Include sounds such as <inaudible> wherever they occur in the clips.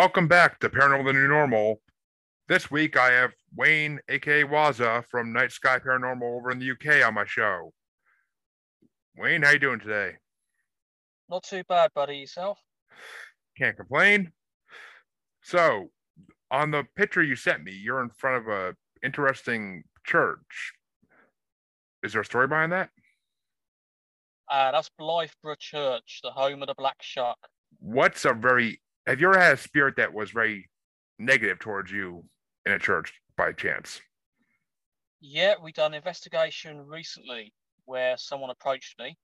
Welcome back to Paranormal the New Normal. This week I have Wayne, aka Wazza, from Night Sky Paranormal over in the UK on my show. Wayne, how you doing today? Not too bad, buddy. Yourself? Can't complain. So, on the picture you sent me, you're in front of a interesting church. Is there a story behind that? Uh, that's Blythburgh Church, the home of the Black Shuck. What's a very have you ever had a spirit that was very negative towards you in a church by chance? Yeah, we done investigation recently where someone approached me.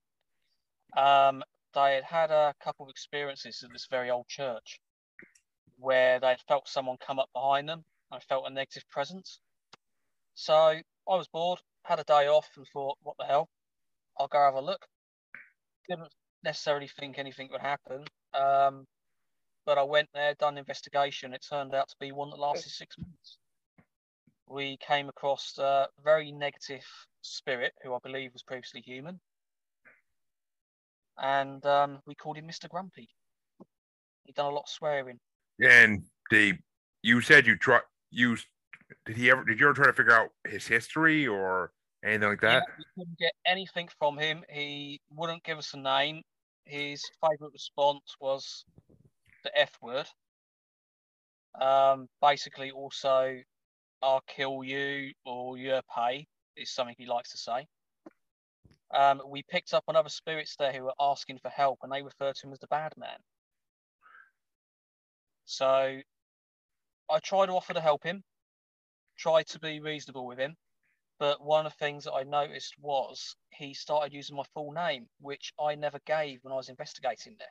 Um, they had had a couple of experiences in this very old church where they felt someone come up behind them. I felt a negative presence. So I was bored, had a day off, and thought, what the hell? I'll go have a look. Didn't necessarily think anything would happen. Um, but I went there, done investigation. It turned out to be one that lasted six months. We came across a very negative spirit, who I believe was previously human, and um, we called him Mr. Grumpy. He'd done a lot of swearing. And the you said you try you did he ever did you ever try to figure out his history or anything like that? Yeah, we couldn't get anything from him. He wouldn't give us a name. His favourite response was the F word. Um, basically, also, I'll kill you or your pay is something he likes to say. Um, we picked up on other spirits there who were asking for help, and they referred to him as the bad man. So I tried to offer to help him, tried to be reasonable with him, but one of the things that I noticed was he started using my full name, which I never gave when I was investigating there.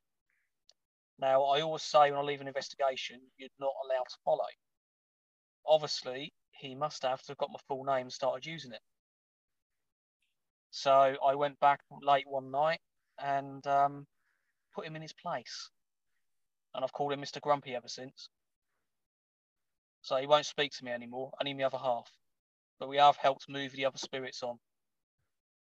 Now, I always say when I leave an investigation, you're not allowed to follow. Obviously, he must have to have got my full name and started using it. So I went back late one night and um, put him in his place. And I've called him Mr. Grumpy ever since. So he won't speak to me anymore, only the other half. But we have helped move the other spirits on.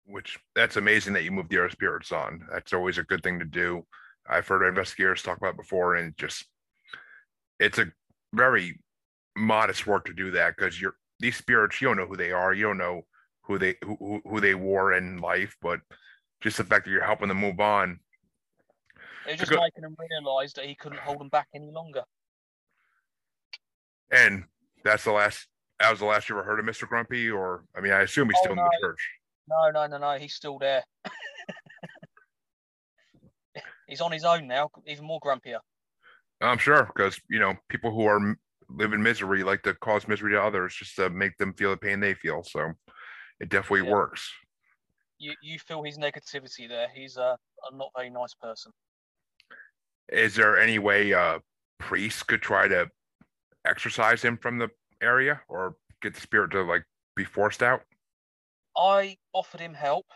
Which that's amazing that you moved the other spirits on. That's always a good thing to do. I've heard investigators talk about before, and just it's a very modest work to do that because you're these spirits you don't know who they are, you don't know who they who, who they were in life, but just the fact that you're helping them move on. It's just making him realize that he couldn't hold them back any longer. And that's the last. That was the last you ever heard of Mr. Grumpy, or I mean, I assume he's oh, still no. in the church. No, no, no, no. He's still there. <laughs> he's on his own now, even more grumpier. I'm sure because you know people who are live in misery like to cause misery to others just to make them feel the pain they feel. So it definitely yeah. works. You you feel his negativity there. He's a, a not very nice person. Is there any way a priest could try to exorcise him from the area or get the spirit to like be forced out? I offered him help.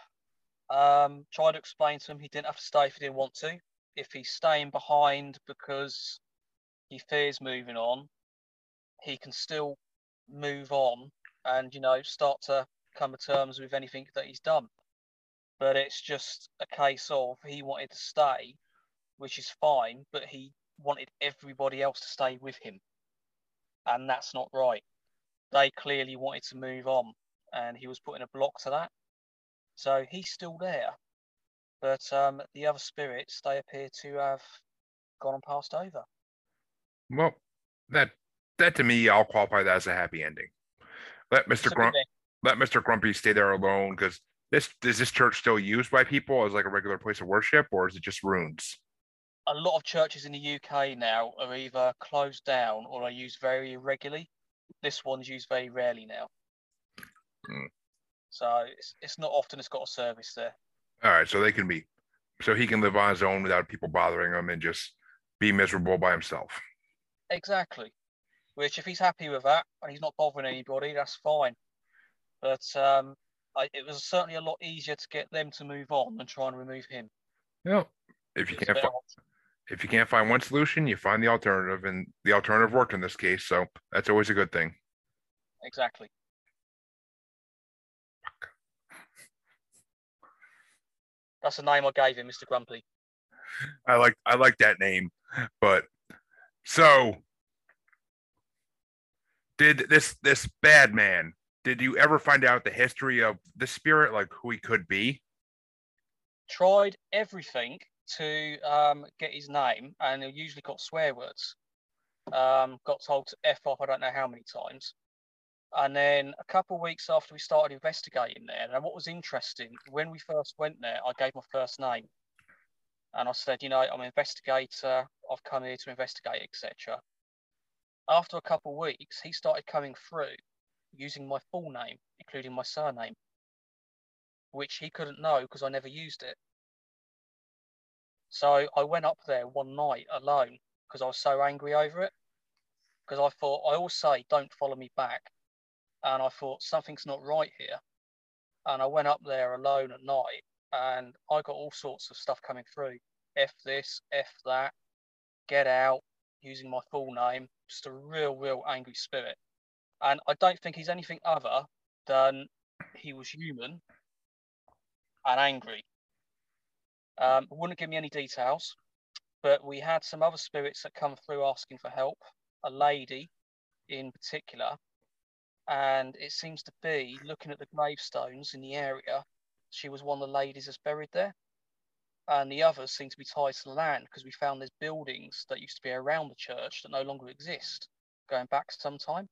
Um, tried to explain to him he didn't have to stay if he didn't want to. If he's staying behind because he fears moving on, he can still move on and you know start to come to terms with anything that he's done. But it's just a case of he wanted to stay, which is fine, but he wanted everybody else to stay with him. And that's not right. They clearly wanted to move on, and he was putting a block to that. So he's still there. But um, the other spirits, they appear to have gone and passed over. Well, that that to me, I'll qualify that as a happy ending. Let Mister Grump, let Mister Grumpy stay there alone because this is this church still used by people as like a regular place of worship, or is it just ruins? A lot of churches in the UK now are either closed down or are used very irregularly. This one's used very rarely now. Mm. So it's, it's not often it's got a service there. All right, so they can be, so he can live on his own without people bothering him and just be miserable by himself. Exactly. Which, if he's happy with that and he's not bothering anybody, that's fine. But um, I, it was certainly a lot easier to get them to move on than try and remove him. Yeah. If you can't find, if you can't find one solution, you find the alternative, and the alternative worked in this case. So that's always a good thing. Exactly. That's the name I gave him, Mr. Grumpy. I like I like that name, but so did this this bad man? Did you ever find out the history of the spirit, like who he could be? Tried everything to um, get his name, and he usually got swear words. Um, got told to f off. I don't know how many times. And then a couple of weeks after we started investigating there, and what was interesting, when we first went there, I gave my first name. And I said, you know, I'm an investigator, I've come here to investigate, etc. After a couple of weeks, he started coming through using my full name, including my surname, which he couldn't know because I never used it. So I went up there one night alone because I was so angry over it. Because I thought, I always say, don't follow me back and I thought something's not right here. And I went up there alone at night and I got all sorts of stuff coming through. F this, F that, get out, using my full name, just a real, real angry spirit. And I don't think he's anything other than he was human and angry. Um, wouldn't give me any details, but we had some other spirits that come through asking for help. A lady in particular and it seems to be looking at the gravestones in the area, she was one of the ladies that's buried there. And the others seem to be tied to the land because we found there's buildings that used to be around the church that no longer exist, going back some time.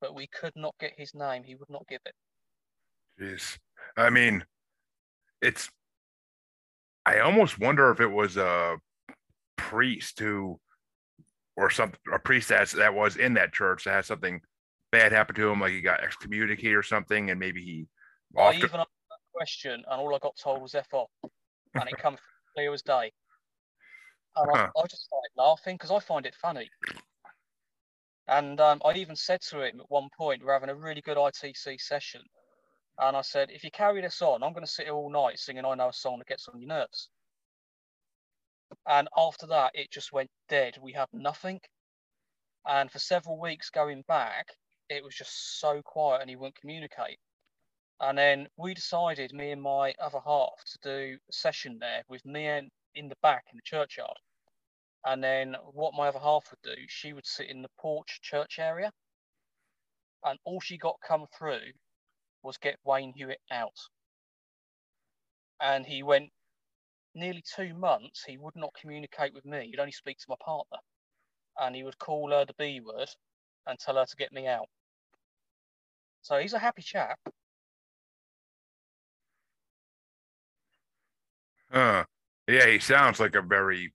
But we could not get his name, he would not give it. Jeez. I mean, it's I almost wonder if it was a priest who or some a priest that, that was in that church that had something bad happen to him, like he got excommunicated or something, and maybe he. I even asked that question, and all I got told was "f off," and it comes clear as day. And huh. I, I, just started laughing because I find it funny. And um, I even said to him at one point, we're having a really good ITC session. And I said, if you carry this on, I'm going to sit here all night singing I Know a Song that gets on your nerves. And after that, it just went dead. We had nothing. And for several weeks going back, it was just so quiet and he wouldn't communicate. And then we decided, me and my other half, to do a session there with me in, in the back in the churchyard. And then what my other half would do, she would sit in the porch church area. And all she got come through was get Wayne Hewett out. And he went nearly two months, he would not communicate with me. He'd only speak to my partner. And he would call her the B word and tell her to get me out. So he's a happy chap. Uh, yeah, he sounds like a very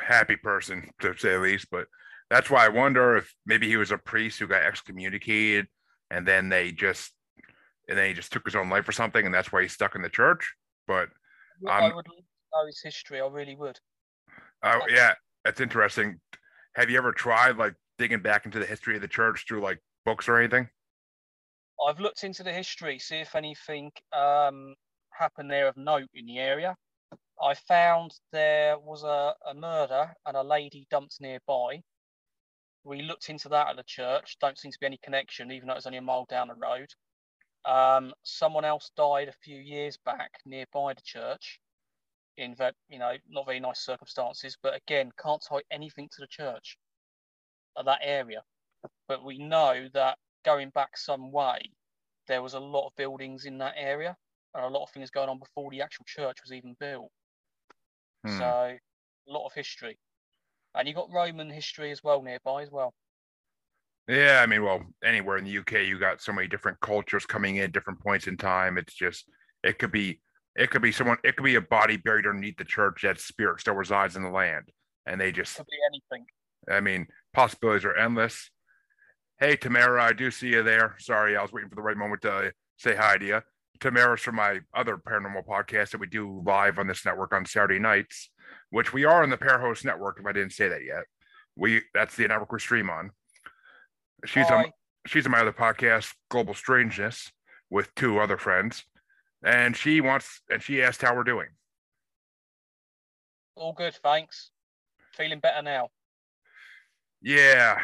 happy person to say the least. But that's why I wonder if maybe he was a priest who got excommunicated, and then they just and then he just took his own life or something, and that's why he's stuck in the church. But I would know his history. I really would. Oh yeah, that's interesting. Have you ever tried like digging back into the history of the church through like books or anything? I've looked into the history, see if anything um, happened there of note in the area. I found there was a, a murder and a lady dumped nearby. We looked into that at the church. Don't seem to be any connection, even though it's only a mile down the road. Um, someone else died a few years back nearby the church in that, you know, not very nice circumstances, but again, can't tie anything to the church of that area. But we know that going back some way, there was a lot of buildings in that area and a lot of things going on before the actual church was even built. Hmm. So a lot of history. And you've got Roman history as well nearby as well. Yeah, I mean, well, anywhere in the UK, you got so many different cultures coming in different points in time. It's just it could be it could be someone it could be a body buried underneath the church that spirit still resides in the land, and they just could be anything. I mean, possibilities are endless. Hey, Tamara, I do see you there. Sorry, I was waiting for the right moment to say hi to you. Tamara's from my other paranormal podcast that we do live on this network on Saturday nights, which we are on the Parahost Network. If I didn't say that yet, we that's the network we stream on. She's Hi. on she's on my other podcast, Global Strangeness, with two other friends, and she wants and she asked how we're doing. All good, thanks. Feeling better now. Yeah,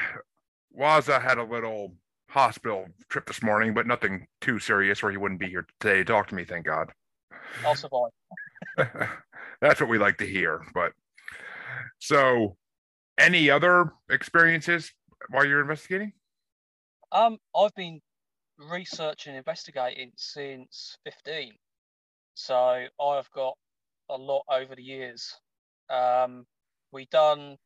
Wazza had a little hospital trip this morning, but nothing too serious, or he wouldn't be here today to talk to me. Thank God. I'll survive. <laughs> That's what we like to hear. But so, any other experiences while you're investigating? Um, I've been researching, and investigating since 15. So I've got a lot over the years. Um, we done,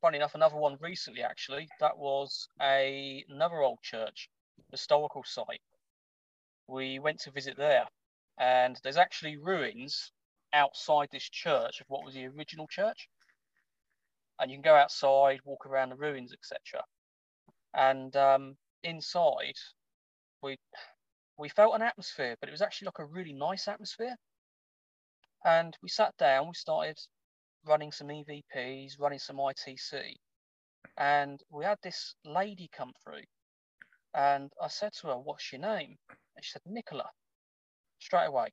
funny enough, another one recently. Actually, that was a another old church, historical site. We went to visit there, and there's actually ruins outside this church of what was the original church. And you can go outside, walk around the ruins, etc. And um, inside, we we felt an atmosphere, but it was actually like a really nice atmosphere. And we sat down, we started running some EVPs, running some ITC, and we had this lady come through. And I said to her, What's your name? And she said, Nicola, straight away.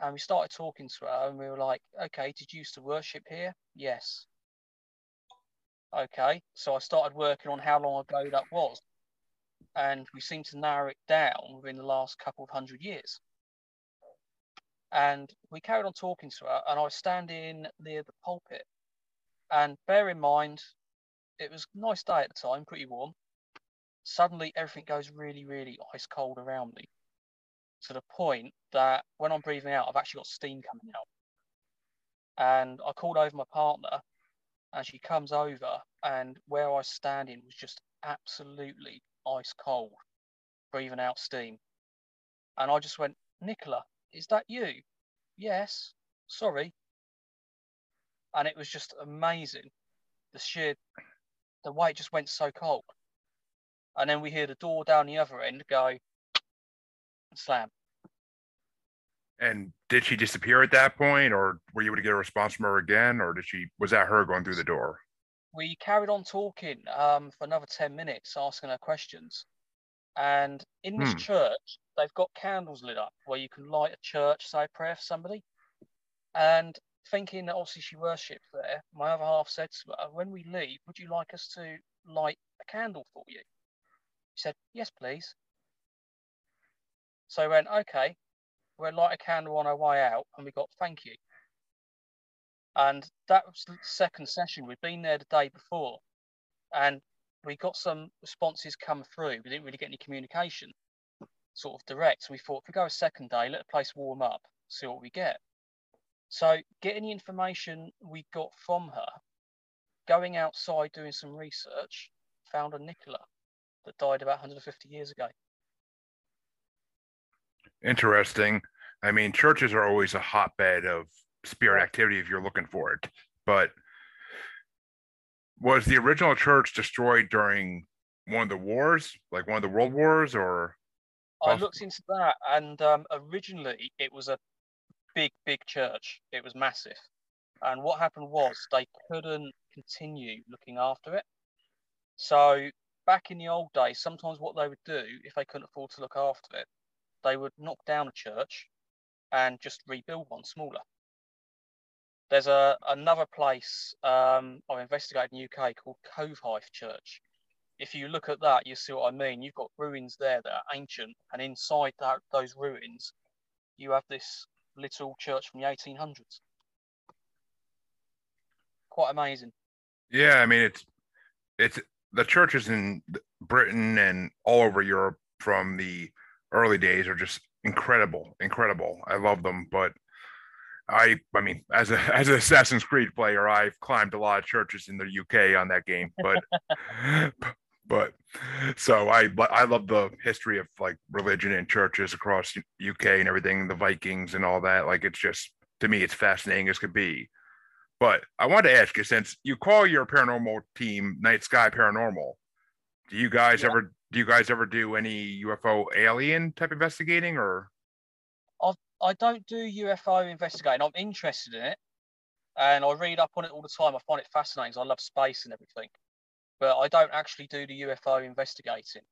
And we started talking to her, and we were like, Okay, did you used to worship here? Yes. Okay, so I started working on how long ago that was and we seem to narrow it down within the last couple of hundred years. And we carried on talking to her, and I was standing near the pulpit. And bear in mind, it was a nice day at the time, pretty warm. Suddenly, everything goes really, really ice cold around me to the point that when I'm breathing out, I've actually got steam coming out. And I called over my partner, and she comes over, and where I was standing was just absolutely ice cold, breathing out steam. And I just went, Nicola, is that you? Yes, sorry. And it was just amazing. The sheer, the way it just went so cold. And then we hear the door down the other end go slam. And did she disappear at that point, or were you able to get a response from her again, or did she was that her going through the door? we carried on talking um, for another 10 minutes, asking her questions. And in this hmm. church, they've got candles lit up where you can light a church, say a prayer for somebody. And thinking that obviously she worships there, my other half said to her, When we leave, would you like us to light a candle for you? She said, Yes, please. So I went, Okay, we'll light a candle on our way out. And we got, Thank you. And that was the second session. We'd been there the day before, and we got some responses come through. We didn't really get any communication, sort of direct. So we thought if we go a second day, let the place warm up, see what we get. So getting the information we got from her, going outside doing some research, found a Nicola that died about 150 years ago. Interesting. I mean, churches are always a hotbed of spirit activity if you're looking for it. But was the original church destroyed during one of the wars, like one of the world wars, or? I looked into that, and um, originally it was a big, big church. It was massive, and what happened was they couldn't continue looking after it. So back in the old days, sometimes what they would do if they couldn't afford to look after it, they would knock down a church and just rebuild one smaller. There's a another place um, I've investigated in the UK called Covehithe Church. If you look at that, you see what I mean. You've got ruins there that are ancient, and inside that those ruins, you have this little church from the 1800s. Quite amazing. Yeah, I mean it's it's the churches in Britain and all over Europe from the early days are just incredible, incredible. I love them, but I I mean, as a <laughs> as an Assassin's Creed player, I've climbed a lot of churches in the UK on that game, but <laughs> <laughs> but so I I love the history of like religion and churches across UK and everything, the Vikings and all that. Like it's just to me, it's fascinating as could be. But I wanted to ask you, since you call your paranormal team Night Sky Paranormal, do you guys yeah. ever do you guys ever do any UFO alien type investigating or? I I don't do UFO investigating. I'm interested in it, and I read up on it all the time. I find it fascinating. I love space and everything, but I don't actually do the UFO investigating.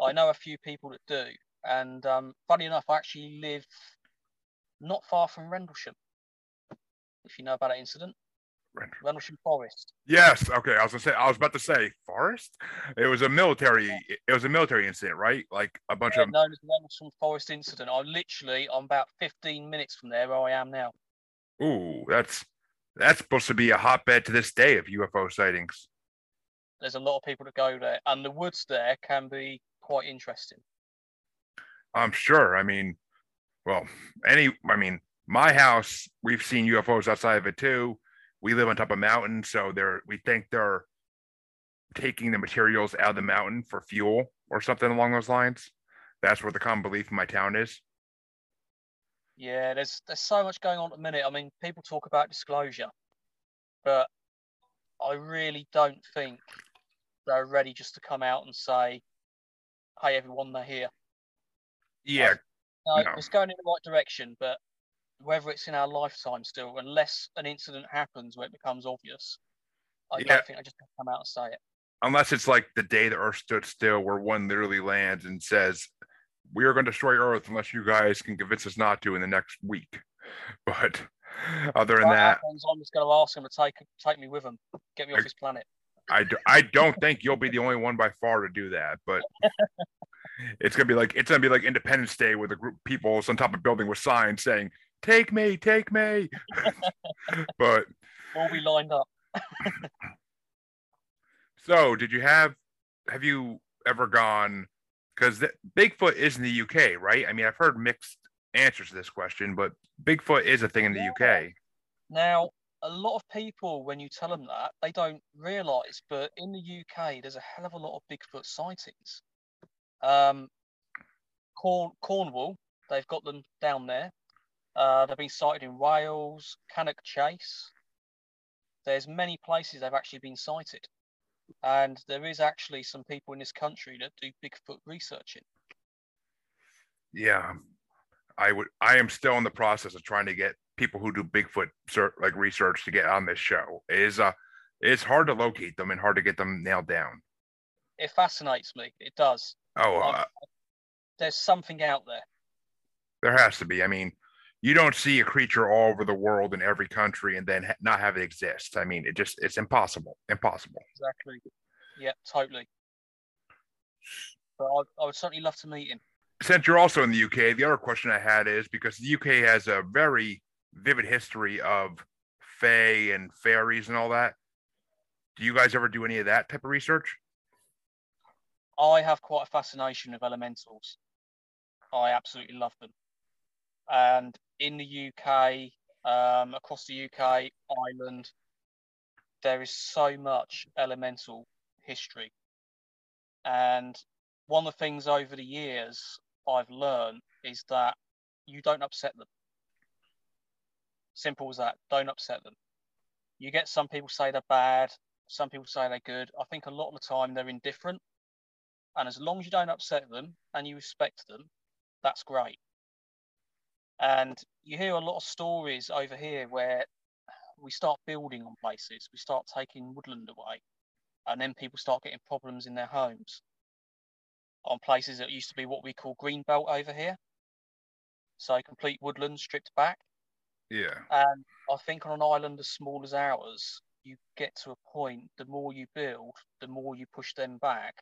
I know a few people that do, and um, funny enough, I actually live not far from Rendlesham. If you know about that incident. Rendlesham Forest. Yes. Okay. I was gonna say. I was about to say forest. It was a military. It was a military incident, right? Like a bunch yeah, of. Known as the Rendlesham Forest incident. I'm literally. I'm about 15 minutes from there, where I am now. Ooh, that's that's supposed to be a hotbed to this day of UFO sightings. there's a lot of people that go there, and the woods there can be quite interesting. I'm sure. I mean, well, any, I mean, my house, we've seen UFOs outside of it too. We live on top of a mountain, so they're we think they're taking the materials out of the mountain for fuel or something along those lines. That's what the common belief in my town is. Yeah, there's there's so much going on at the minute. I mean, people talk about disclosure, but I really don't think they're ready just to come out and say, "Hey, everyone, they're here." Yeah, no, no, it's going in the right direction, but whether it's in our lifetime still, unless an incident happens where it becomes obvious, I yeah. don't think I just come out and say it. Unless it's like the day the Earth stood still, where one literally lands and says, "We are going to destroy Earth unless you guys can convince us not to in the next week." <laughs> But other than that, happens, I'm just going to ask him to take take me with him, get me off I, his planet. I, do, I don't think you'll be the only one by far to do that, but <laughs> it's gonna be like it's gonna be like Independence Day with a group of people on top of a building with signs saying take me, take me. <laughs> but we'll be lined up. <laughs> so, did you have have you ever gone? Because Bigfoot is in the UK, right? I mean, I've heard mixed answers to this question, but Bigfoot is a thing in the. UK. Now, a lot of people, when you tell them that, they don't realise, but in the UK, there's a hell of a lot of Bigfoot sightings. Um, Corn- Cornwall, they've got them down there. Uh, they've been sighted in Wales, Cannock Chase. There's many places they've actually been sighted. And there is actually some people in this country that do Bigfoot researching. Yeah. I would I am still in the process of trying to get people who do Bigfoot like research to get on this show. It is uh it's hard to locate them and hard to get them nailed down. It fascinates me. It does. Oh, uh, there's something out there. There has to be. I mean, you don't see a creature all over the world in every country and then ha- not have it exist. I mean, it just it's impossible. Impossible. Exactly. Yeah, totally. But I, I would certainly love to meet him. Since you're also in the UK, the other question I had is because the UK has a very vivid history of fae and fairies and all that. Do you guys ever do any of that type of research? I have quite a fascination with elementals. I absolutely love them. And in the UK, um, across the UK, Ireland, there is so much elemental history. And one of the things over the years I've learned is that you don't upset them. Simple as that. Don't upset them. You get some people say they're bad, some people say they're good. I think a lot of the time they're indifferent and as long as you don't upset them and you respect them, that's great. And you hear a lot of stories over here where we start building on places, we start taking woodland away, and then people start getting problems in their homes on places that used to be what we call green belt over here. So complete woodland stripped back. Yeah. And I think on an island as small as ours, you get to a point, the more you build, the more you push them back,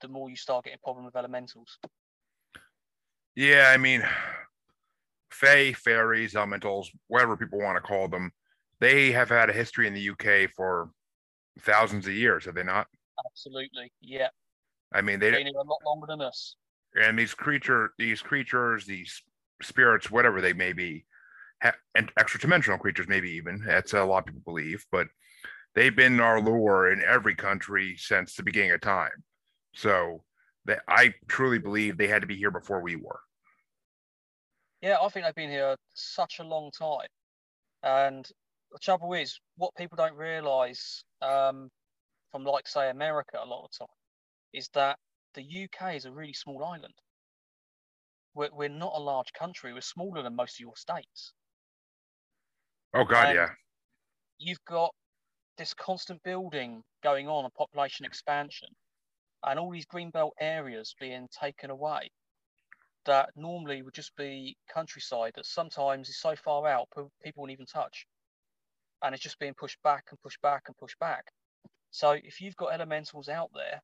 the more you start getting problem with elementals. Yeah, I mean, fae, fairies, elementals, whatever people want to call them, they have had a history in the UK for thousands of years, have they not? Absolutely, yeah. I mean, they've been a lot longer than us. And these creature, these creatures, these spirits, whatever they may be, ha- and extra-dimensional creatures, maybe even that's a lot of people believe, but they've been our lure in every country since the beginning of time. So that I truly believe they had to be here before we were. Yeah, I think they've been here such a long time. And the trouble is, what people don't realise um, from, like, say, America a lot of time is that the UK is a really small island. We're, we're not a large country. We're smaller than most of your states. Oh, God, and yeah. You've got this constant building going on, a population expansion and all these greenbelt areas being taken away that normally would just be countryside that sometimes is so far out people won't even touch. And it's just being pushed back and pushed back and pushed back. So if you've got elementals out there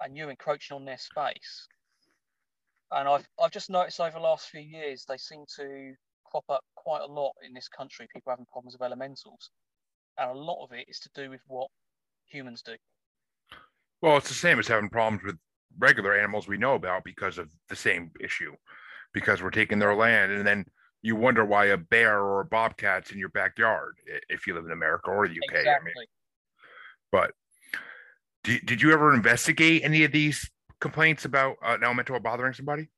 and you're encroaching on their space and I've, I've just noticed over the last few years they seem to crop up quite a lot in this country people having problems with elementals. And a lot of it is to do with what humans do. Well, it's the same as having problems with regular animals we know about because of the same issue, because we're taking their land, and then you wonder why a bear or a bobcat's in your backyard if you live in America or the UK. Exactly. I mean, but did, did you ever investigate any of these complaints about uh, an elemental bothering somebody?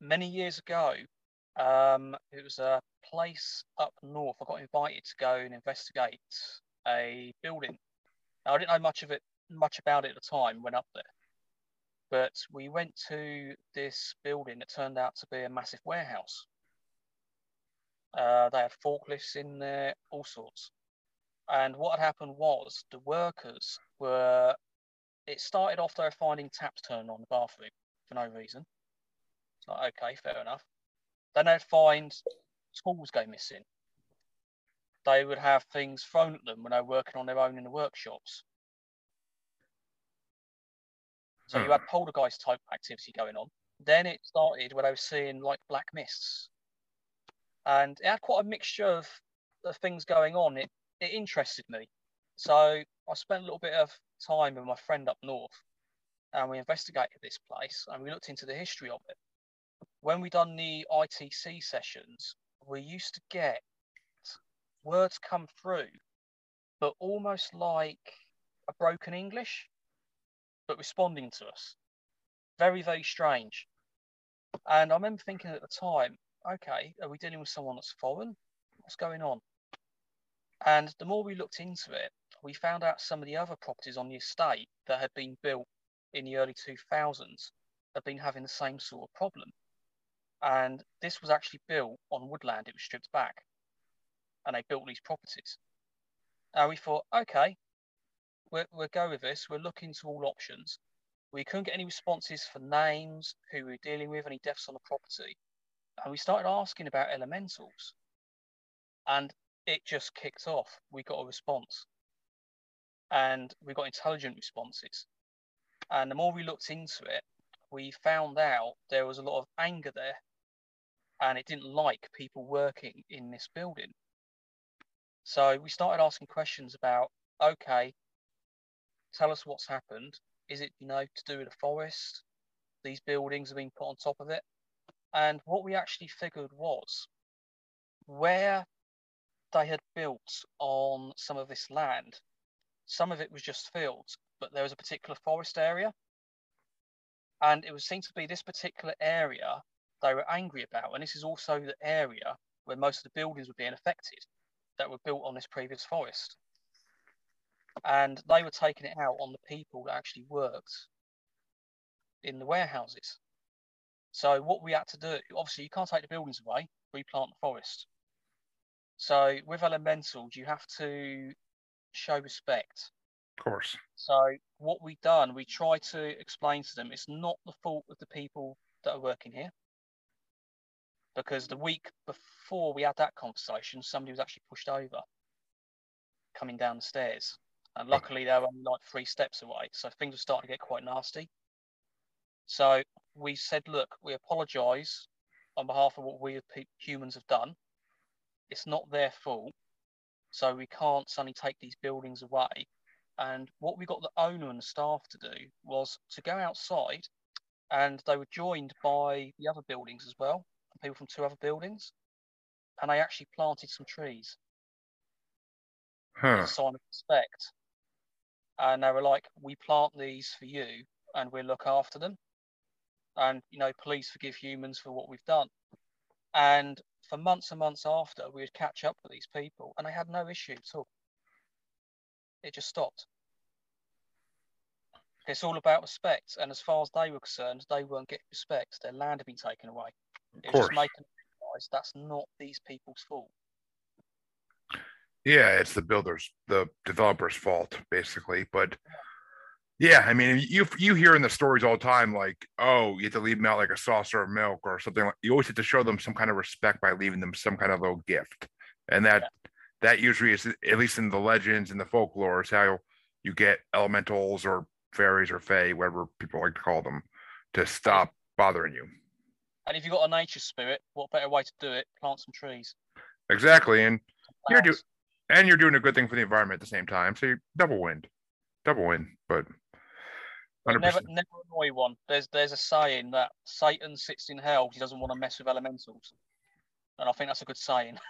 Many years ago, um, it was a place up north. I got invited to go and investigate a building. Now, I didn't know much of it, much about it at the time. Went up there, but we went to this building that turned out to be a massive warehouse. Uh, they had forklifts in there, all sorts. And what had happened was the workers were. It started off they were finding taps turned on the bathroom for no reason. It's like okay, fair enough. Then they'd find tools go missing. They would have things thrown at them when they were working on their own in the workshops. So you hmm. had poltergeist type activity going on. Then it started when I was seeing like black mists and it had quite a mixture of, of things going on. It it interested me, so I spent a little bit of time with my friend up north, and we investigated this place and we looked into the history of it. When we done the ITC sessions, we used to get words come through, but almost like a broken English, but responding to us. Very, very strange. And I remember thinking at the time, okay, are we dealing with someone that's foreign? What's going on? And the more we looked into it, we found out some of the other properties on the estate that had been built in the early 2000s had been having the same sort of problem. And this was actually built on woodland, it was stripped back. And they built these properties. And we thought, okay, we'll, we'll go with this. We'll look into all options. We couldn't get any responses for names, who we are dealing with, any deaths on the property. And we started asking about elementals. And it just kicked off. We got a response. And we got intelligent responses. And the more we looked into it we found out there was a lot of anger there. And it didn't like people working in this building. So we started asking questions about okay tell us what's happened is it you know to do with the forest these buildings have been put on top of it and what we actually figured was where they had built on some of this land, some of it was just fields, but there was a particular forest area. And it was seen to be this particular area they were angry about. And this is also the area where most of the buildings were being affected that were built on this previous forest. And they were taking it out on the people that actually worked in the warehouses. So what we had to do, obviously you can't take the buildings away, replant the forest. So with elementals, you have to show respect. Of course. So what we done, we try to explain to them it's not the fault of the people that are working here. Because the week before we had that conversation, somebody was actually pushed over coming down the stairs. And luckily they were only like three steps away. So things were starting to get quite nasty. So we said, look, we apologise on behalf of what we humans have done. It's not their fault, so we can't suddenly take these buildings away. And what we got the owner and the staff to do was to go outside, and they were joined by the other buildings as well, people from two other buildings, and they actually planted some trees. Huh. As a sign of respect. And they were like, "We plant these for you, and we'll look after them." and you know, please forgive humans for what we've done. And for months and months after, we would catch up with these people, and they had no issue at all. It just stopped. It's all about respect, and as far as they were concerned, they weren't getting respect. Their land had been taken away. Of It was just making them realize that's not these people's fault. Yeah, it's the builders, the developers' fault, basically. But yeah, I mean, you you hear in the stories all the time, like, oh, you have to leave them out like a saucer of milk or something. Like, you always have to show them some kind of respect by leaving them some kind of little gift, and that yeah. that usually is, at least in the legends and the folklore, is how you get elementals or fairies or fae, whatever people like to call them, to stop bothering you. And if you've got a nature spirit, what better way to do it? Plant some trees. Exactly, and you're doing, and you're doing a good thing for the environment at the same time. So you double win, double win. But But never, never annoy one. There's there's a saying that Satan sits in hell. He doesn't want to mess with elementals, and I think that's a good saying. <laughs>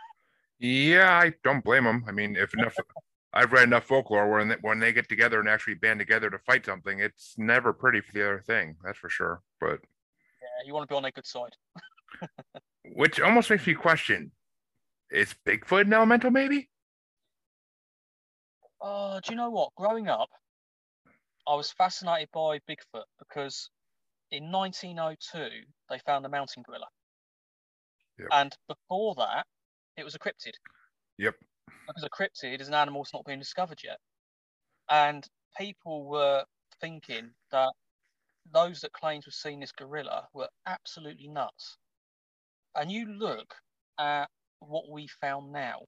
Yeah, I don't blame him. I mean, if enough, <laughs> I've read enough folklore when they, when they get together and actually band together to fight something, it's never pretty for the other thing. That's for sure. But yeah, you want to be on their good side. <laughs> which almost makes me question: Is Bigfoot an elemental? Maybe. Oh, do you know what? Growing up, I was fascinated by Bigfoot because in 1902 they found a mountain gorilla, Yep. and before that, it was a cryptid. Yep. Because a cryptid is an animal that's not been discovered yet, and people were thinking that those that claimed to have seen this gorilla were absolutely nuts. And you look at what we found now.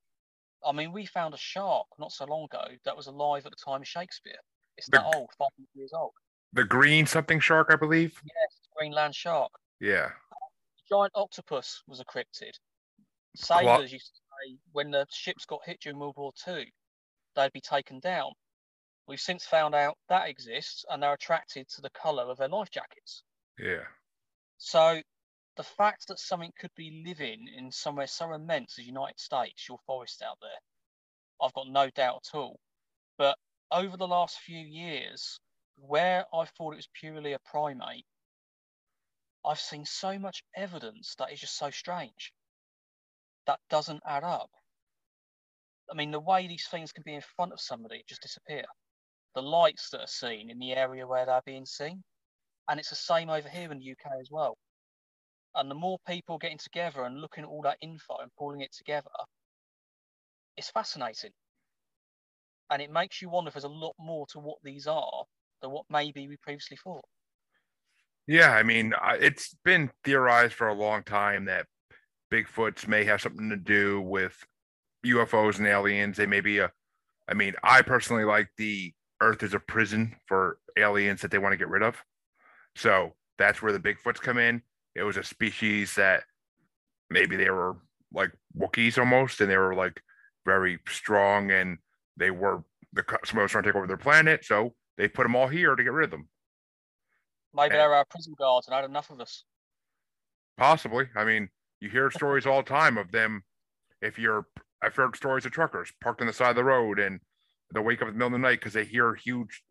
I mean, we found a shark not so long ago that was alive at the time of Shakespeare. It's The- that old, 500 years old. The green something shark, I believe. Yes, Greenland shark. Yeah. Giant octopus was a cryptid. Sailors used to say when the ships got hit during World War II, they'd be taken down. We've since found out that exists and they're attracted to the colour of their life jackets. Yeah. So the fact that something could be living in somewhere so immense as United States, your forest out there, I've got no doubt at all. But over the last few years, where I thought it was purely a primate, I've seen so much evidence that is just so strange. That doesn't add up. I mean, the way these things can be in front of somebody just disappear. The lights that are seen in the area where they're being seen, and it's the same over here in the UK as well. And the more people getting together and looking at all that info and pulling it together, it's fascinating. And it makes you wonder if there's a lot more to what these are than what maybe we previously thought. Yeah, I mean, it's been theorized for a long time that Bigfoots may have something to do with UFOs and aliens. They may be a, I mean, I personally like the Earth is a prison for aliens that they want to get rid of. So that's where the Bigfoots come in. It was a species that maybe they were like Wookiees almost, and they were like very strong, and they were the somebody was trying to take over their planet, so they put them all here to get rid of them. Maybe Yeah. they're our uh, prison guards and I had enough of us. Possibly. I mean, you hear <laughs> stories all the time of them. If you're, I've heard stories of truckers parked on the side of the road and they'll wake up in the middle of the night because they hear huge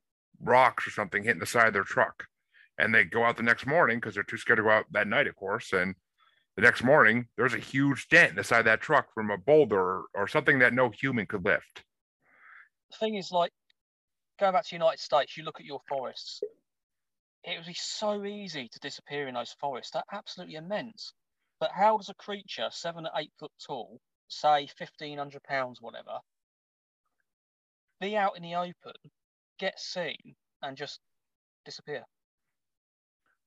rocks or something hitting the side of their truck. And they go out the next morning because they're too scared to go out that night, of course. And the next morning, there's a huge dent in the side of that truck from a boulder or, or something that no human could lift. The thing is, like, going back to the United States, you look at your forests. It would be so easy to disappear in those forests. They're absolutely immense. But how does a creature seven or eight foot tall, say fifteen hundred pounds, whatever, be out in the open, get seen, and just disappear?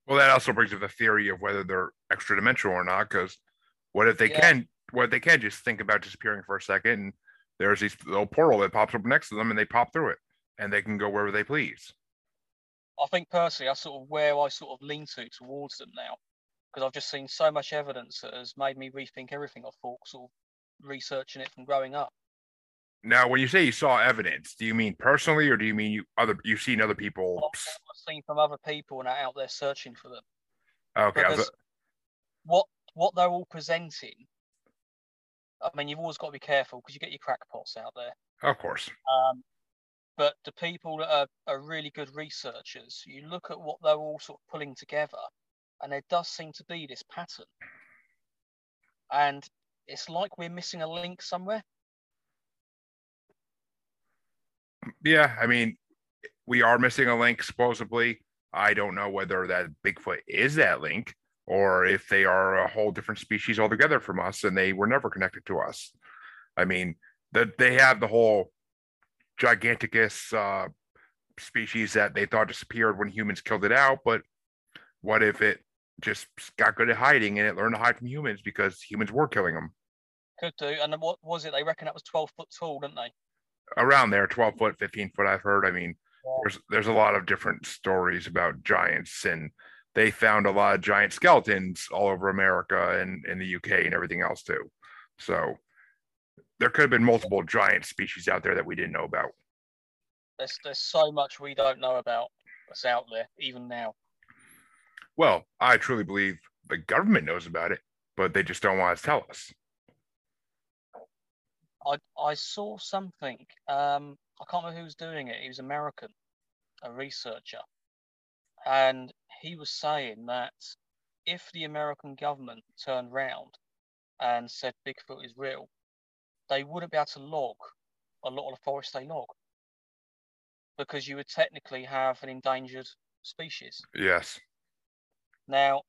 Well, that also brings up the theory of whether they're extra dimensional or not. Because what if they Yeah. can? What if they can just think about disappearing for a second, and there's this little portal that pops up next to them, and they pop through it, and they can go wherever they please. I think personally, I sort of where I sort of lean to towards them now, because I've just seen so much evidence that has made me rethink everything I thought, sort of researching it from growing up. Now, when you say you saw evidence, do you mean personally, or do you mean you other you've seen other people? I've seen from other people and are out there searching for them. Okay, was- what what they're all presenting, I mean, you've always got to be careful because you get your crackpots out there. of course. Um, but the people that are, are really good researchers, you look at what they're all sort of pulling together, and there does seem to be this pattern. And it's like we're missing a link somewhere. Yeah, I mean, we are missing a link supposedly. I don't know whether that Bigfoot is that link or if they are a whole different species altogether from us and they were never connected to us. I mean, that they have the whole giganticus uh, species that they thought disappeared when humans killed it out, but what if it just got good at hiding and it learned to hide from humans because humans were killing them? Could do. And what was it? They reckon that was 12 foot tall, didn't they? Around there, 12 foot, 15 foot, I've heard. I mean, there's there's a lot of different stories about giants and they found a lot of giant skeletons all over America and in the UK and everything else too. So there could have been multiple giant species out there that we didn't know about. There's there's so much we don't know about. that's out there even now. Well, I truly believe the government knows about it, but they just don't want to tell us. I I saw something. Um, I can't remember who was doing it. He was American, a researcher, and he was saying that if the American government turned round and said Bigfoot is real, they wouldn't be able to log a lot of the forest they log because you would technically have an endangered species. Yes. Now,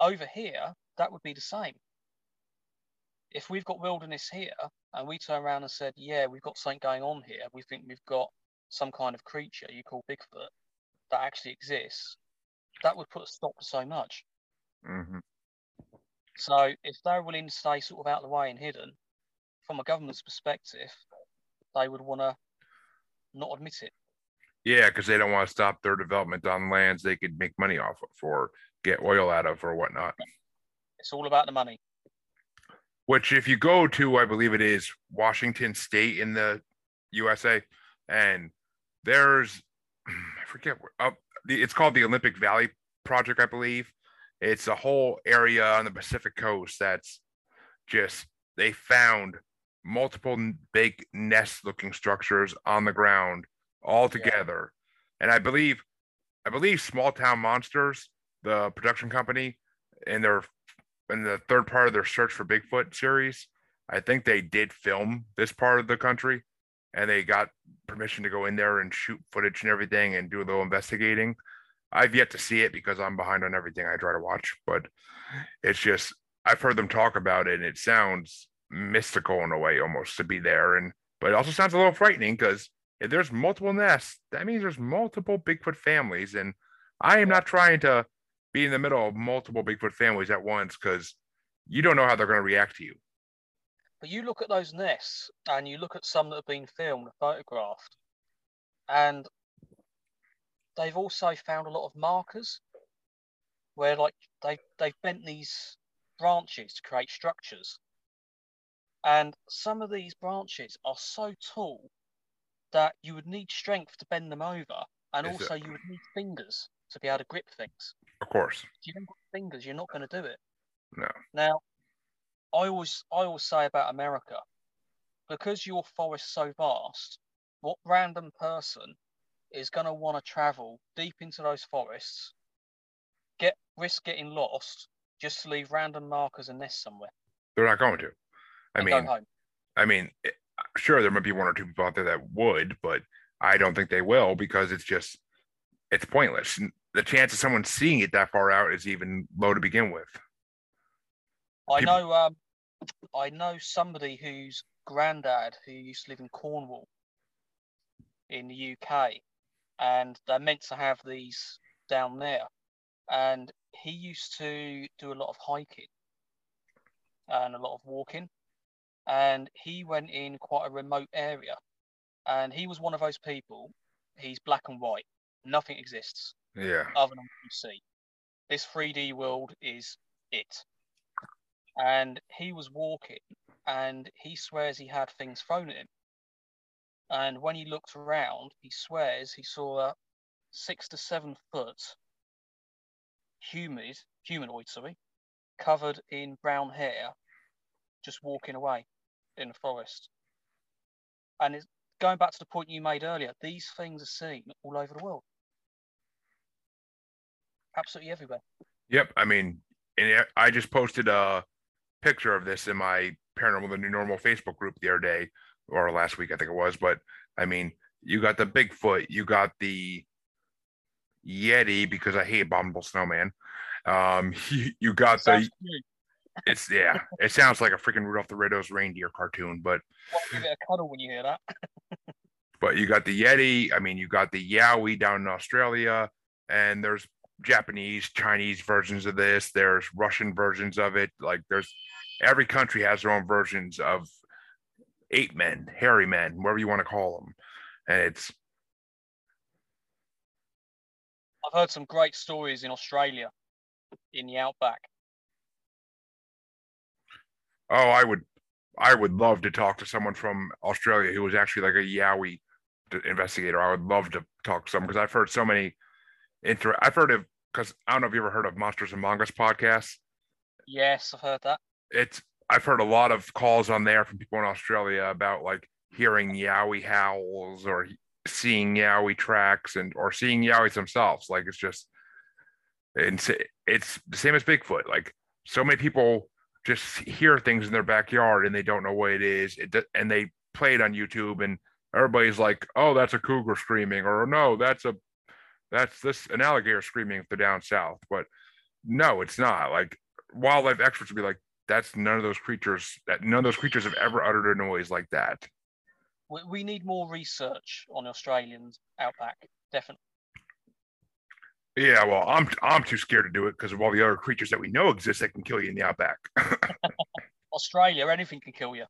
over here, that would be the same. If we've got wilderness here and we turn around and said, yeah, we've got something going on here, we think we've got some kind of creature you call Bigfoot that actually exists, that would put a stop to so much. Mm-hmm. So if they're willing to stay sort of out of the way and hidden, from a government's perspective, they would want to not admit it. Yeah, because they don't want to stop their development on lands they could make money off of or get oil out of or whatnot. It's all about the money. Which, if you go to, I believe it is Washington State in the USA, and there's, <clears throat> I forget what, uh, it's called the Olympic Valley Project, I believe. It's a whole area on the Pacific coast that's just, they found multiple big nest looking structures on the ground all together. Yeah. And I believe, I believe Small Town Monsters, the production company, and their in the third part of their search for Bigfoot series, I think they did film this part of the country, and they got permission to go in there and shoot footage and everything and do a little investigating. I've yet to see it because I'm behind on everything I try to watch, but it's just I've heard them talk about it, and it sounds mystical in a way almost to be there, and but it also sounds a little frightening because if there's multiple nests, that means there's multiple Bigfoot families. And I am not trying to be in the middle of multiple Bigfoot families at once because you don't know how they're going to react to you. But you look at those nests and you look at some that have been filmed, photographed, and they've also found a lot of markers where like they they've bent these branches to create structures. And some of these branches are so tall that you would need strength to bend them over, and Is also it? you would need fingers to be able to grip things. Of course. If you don't got fingers, you're not going to do it. No. Now, I always I always say about America, because your forest's so vast, what random person is going to want to travel deep into those forests, get risk getting lost, just to leave random markers and nests somewhere? They're not going to. I mean, I mean, eh, sure there might be one or two people out there that would, but I don't think they will because it's just it's pointless. The chance of someone seeing it that far out is even low to begin with. I people... know um I know somebody whose granddad who used to live in Cornwall in the UK and they're meant to have these down there. And he used to do a lot of hiking and a lot of walking and he went in quite a remote area. And he was one of those people. He's black and white. Nothing exists. Yeah. Other than what you see. This 3D world is it. And he was walking, and he swears he had things thrown at him. And when he looked around, he swears he saw a six to seven foot humid humanoid, sorry, covered in brown hair, just walking away in the forest. And it's going back to the point you made earlier, these things are seen all over the world. Absolutely everywhere. Yep. I mean, and I just posted a picture of this in my Paranormal the New Normal Facebook group the other day, or last week, I think it was. But I mean, you got the Bigfoot, you got the Yeti because I hate Abominable Snowman. Um, <laughs> you, you got the it's yeah. It sounds like a freaking Rudolph the Red-Nosed Reindeer cartoon, but well, give it a cuddle when you hear that. but you got the Yeti. I mean, you got the Yowie down in Australia, and there's Japanese, Chinese versions of this. There's Russian versions of it. Like there's every country has their own versions of ape men, hairy men, whatever you want to call them, and it's. I've heard some great stories in Australia, in the outback, oh, I would, I would love to talk to someone from Australia who was actually like a Yowie investigator. I would love to talk to someone because I've heard so many inter. I've heard of because I don't know if you ever heard of Monsters Among Us podcast. Yes, I've heard that. It's I've heard a lot of calls on there from people in Australia about like hearing yowie howls or seeing yowie tracks and or seeing yowies themselves. Like it's just it's it's the same as Bigfoot. Like so many people just hear things in their backyard and they don't know what it is. It and they play it on YouTube and everybody's like, "Oh, that's a cougar screaming," or "No, that's a that's this an alligator screaming if they're down south." But no, it's not. Like wildlife experts would be like, "That's none of those creatures. That none of those creatures have ever uttered a noise like that." We, we need more research on Australians outback, definitely. Yeah, well, I'm I'm too scared to do it because of all the other creatures that we know exist that can kill you in the outback. <laughs> Australia, anything can kill you.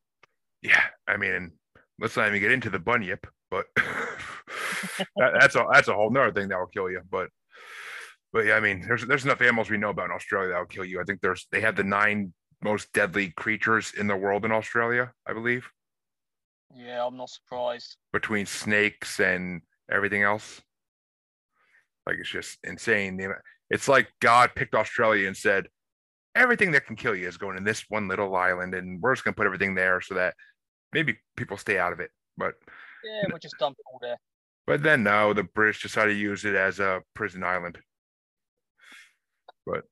Yeah, I mean, let's not even get into the bunyip, but <laughs> <laughs> that, that's a that's a whole nother thing that will kill you. But but yeah, I mean, there's there's enough animals we know about in Australia that will kill you. I think there's they have the nine most deadly creatures in the world in Australia, I believe. Yeah, I'm not surprised. Between snakes and everything else. Like it's just insane. It's like God picked Australia and said, everything that can kill you is going in this one little island, and we're just gonna put everything there so that maybe people stay out of it. But yeah, we'll just it all there. But then no, the British decided to use it as a prison island. But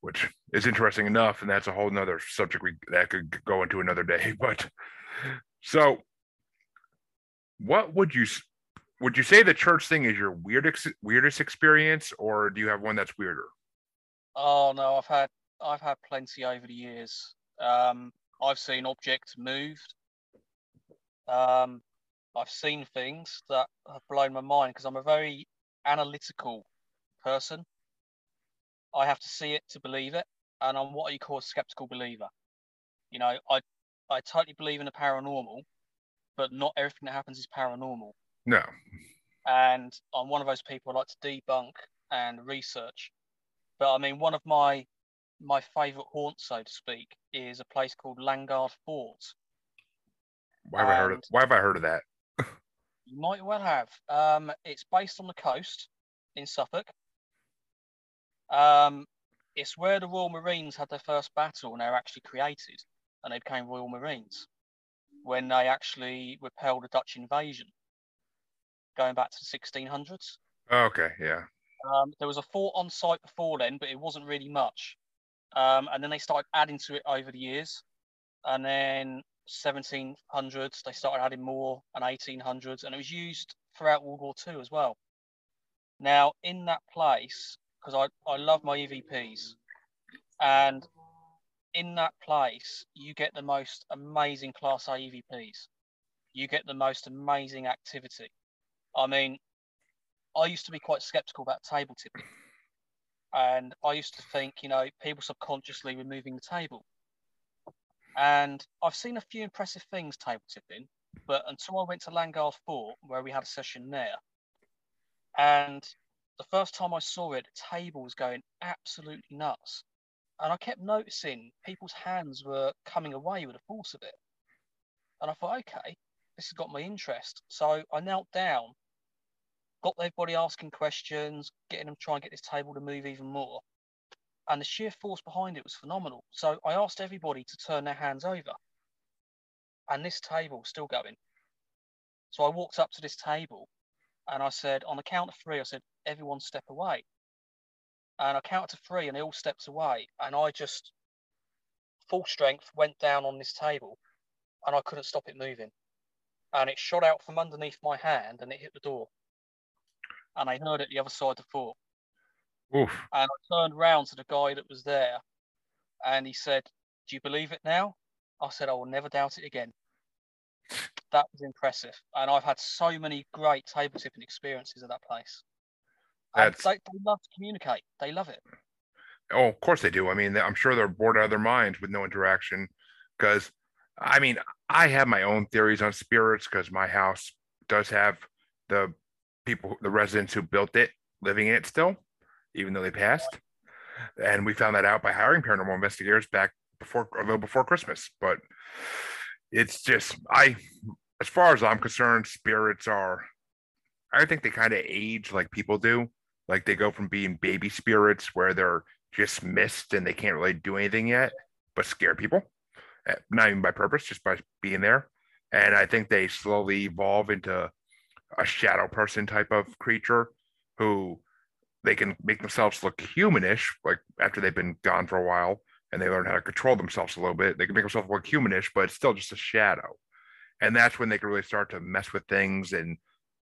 which is interesting enough, and that's a whole nother subject we that could go into another day. <laughs> But so what would you would you say the church thing is your weirdest weirdest experience, or do you have one that's weirder? Oh no, I've had I've had plenty over the years. Um, I've seen objects moved. Um, I've seen things that have blown my mind because I'm a very analytical person. I have to see it to believe it, and I'm what you call a skeptical believer. You know, I I totally believe in the paranormal, but not everything that happens is paranormal. No. And I'm one of those people I like to debunk and research. But I mean, one of my my favourite haunts, so to speak, is a place called Landguard Fort. Why have I heard of Why have I heard of that? you might well have. Um, it's based on the coast in Suffolk. Um, it's where the Royal Marines had their first battle and they were actually created, and they became Royal Marines when they actually repelled a Dutch invasion going back to the 1600s. Okay, yeah. Um, there was a fort on site before then, but it wasn't really much. Um, and then they started adding to it over the years. And then 1700s, they started adding more, and 1800s, and it was used throughout World War II as well. Now, in that place, because I, I love my EVPs, and in that place, you get the most amazing Class A EVPs. You get the most amazing activity. I mean, I used to be quite skeptical about table tipping. And I used to think, you know, people subconsciously removing the table. And I've seen a few impressive things table tipping, but until I went to Landguard Fort, where we had a session there, and the first time I saw it, the table was going absolutely nuts. And I kept noticing people's hands were coming away with the force of it. And I thought, okay, this has got my interest. So I knelt down got everybody asking questions, getting them trying to get this table to move even more. And the sheer force behind it was phenomenal. So I asked everybody to turn their hands over. And this table was still going. So I walked up to this table and I said, on the count of three, I said, everyone step away. And I counted to three and they all stepped away. And I just, full strength, went down on this table and I couldn't stop it moving. And it shot out from underneath my hand and it hit the door and I heard it the other side of the fort. Oof. And I turned round to the guy that was there, and he said, "Do you believe it now?" I said, "I will never doubt it again." That was impressive, and I've had so many great table tipping experiences at that place. That's... They, they love to communicate. They love it. Oh, of course they do. I mean, I'm sure they're bored out of their minds with no interaction. Because, I mean, I have my own theories on spirits because my house does have the people, the residents who built it, living in it still, even though they passed. And we found that out by hiring paranormal investigators back before, a little before Christmas. But it's just, I, as far as I'm concerned, spirits are, I think they kind of age like people do. Like they go from being baby spirits where they're just mist and they can't really do anything yet, but scare people, eh, not even by purpose, just by being there. And I think they slowly evolve into a shadow person type of creature who they can make themselves look humanish, like after they've been gone for a while and they learn how to control themselves a little bit. They can make themselves look humanish, but it's still just a shadow. And that's when they can really start to mess with things and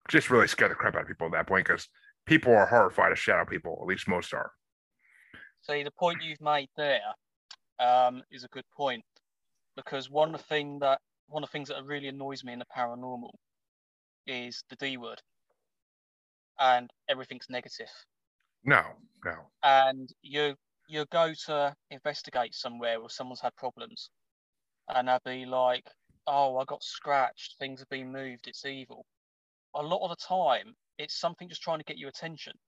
just really scare the crap out of people at that point because people are horrified of shadow people, at least most are. See, the point you've made there um, is a good point because one of the thing that one of the things that really annoys me in the paranormal is the D word, and everything's negative. No, no. And you you go to investigate somewhere where someone's had problems, and they'll be like, "Oh, I got scratched. Things have been moved. It's evil." A lot of the time, it's something just trying to get your attention.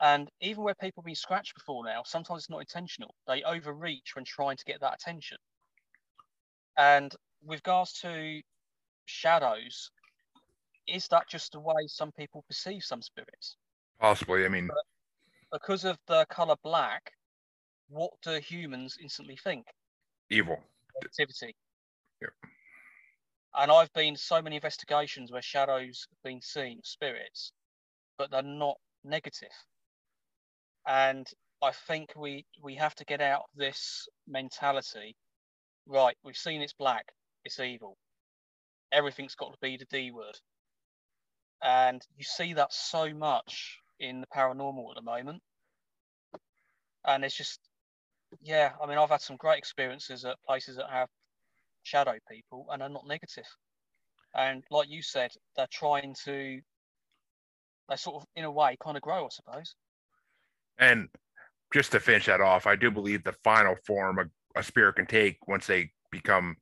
And even where people have been scratched before now, sometimes it's not intentional. They overreach when trying to get that attention. And with regards to shadows, is that just the way some people perceive some spirits? Possibly. I mean, but because of the color black, what do humans instantly think? Evil. Activity. Yep. And I've been so many investigations where shadows have been seen, spirits, but they're not negative. And I think we we have to get out of this mentality. Right, we've seen it's black, it's evil. Everything's got to be the D word. And you see that so much in the paranormal at the moment. And it's just yeah, I mean I've had some great experiences at places that have shadow people and are not negative. And like you said, they're trying to they sort of in a way kind of grow, I suppose. And just to finish that off, I do believe the final form a, a spirit can take once they become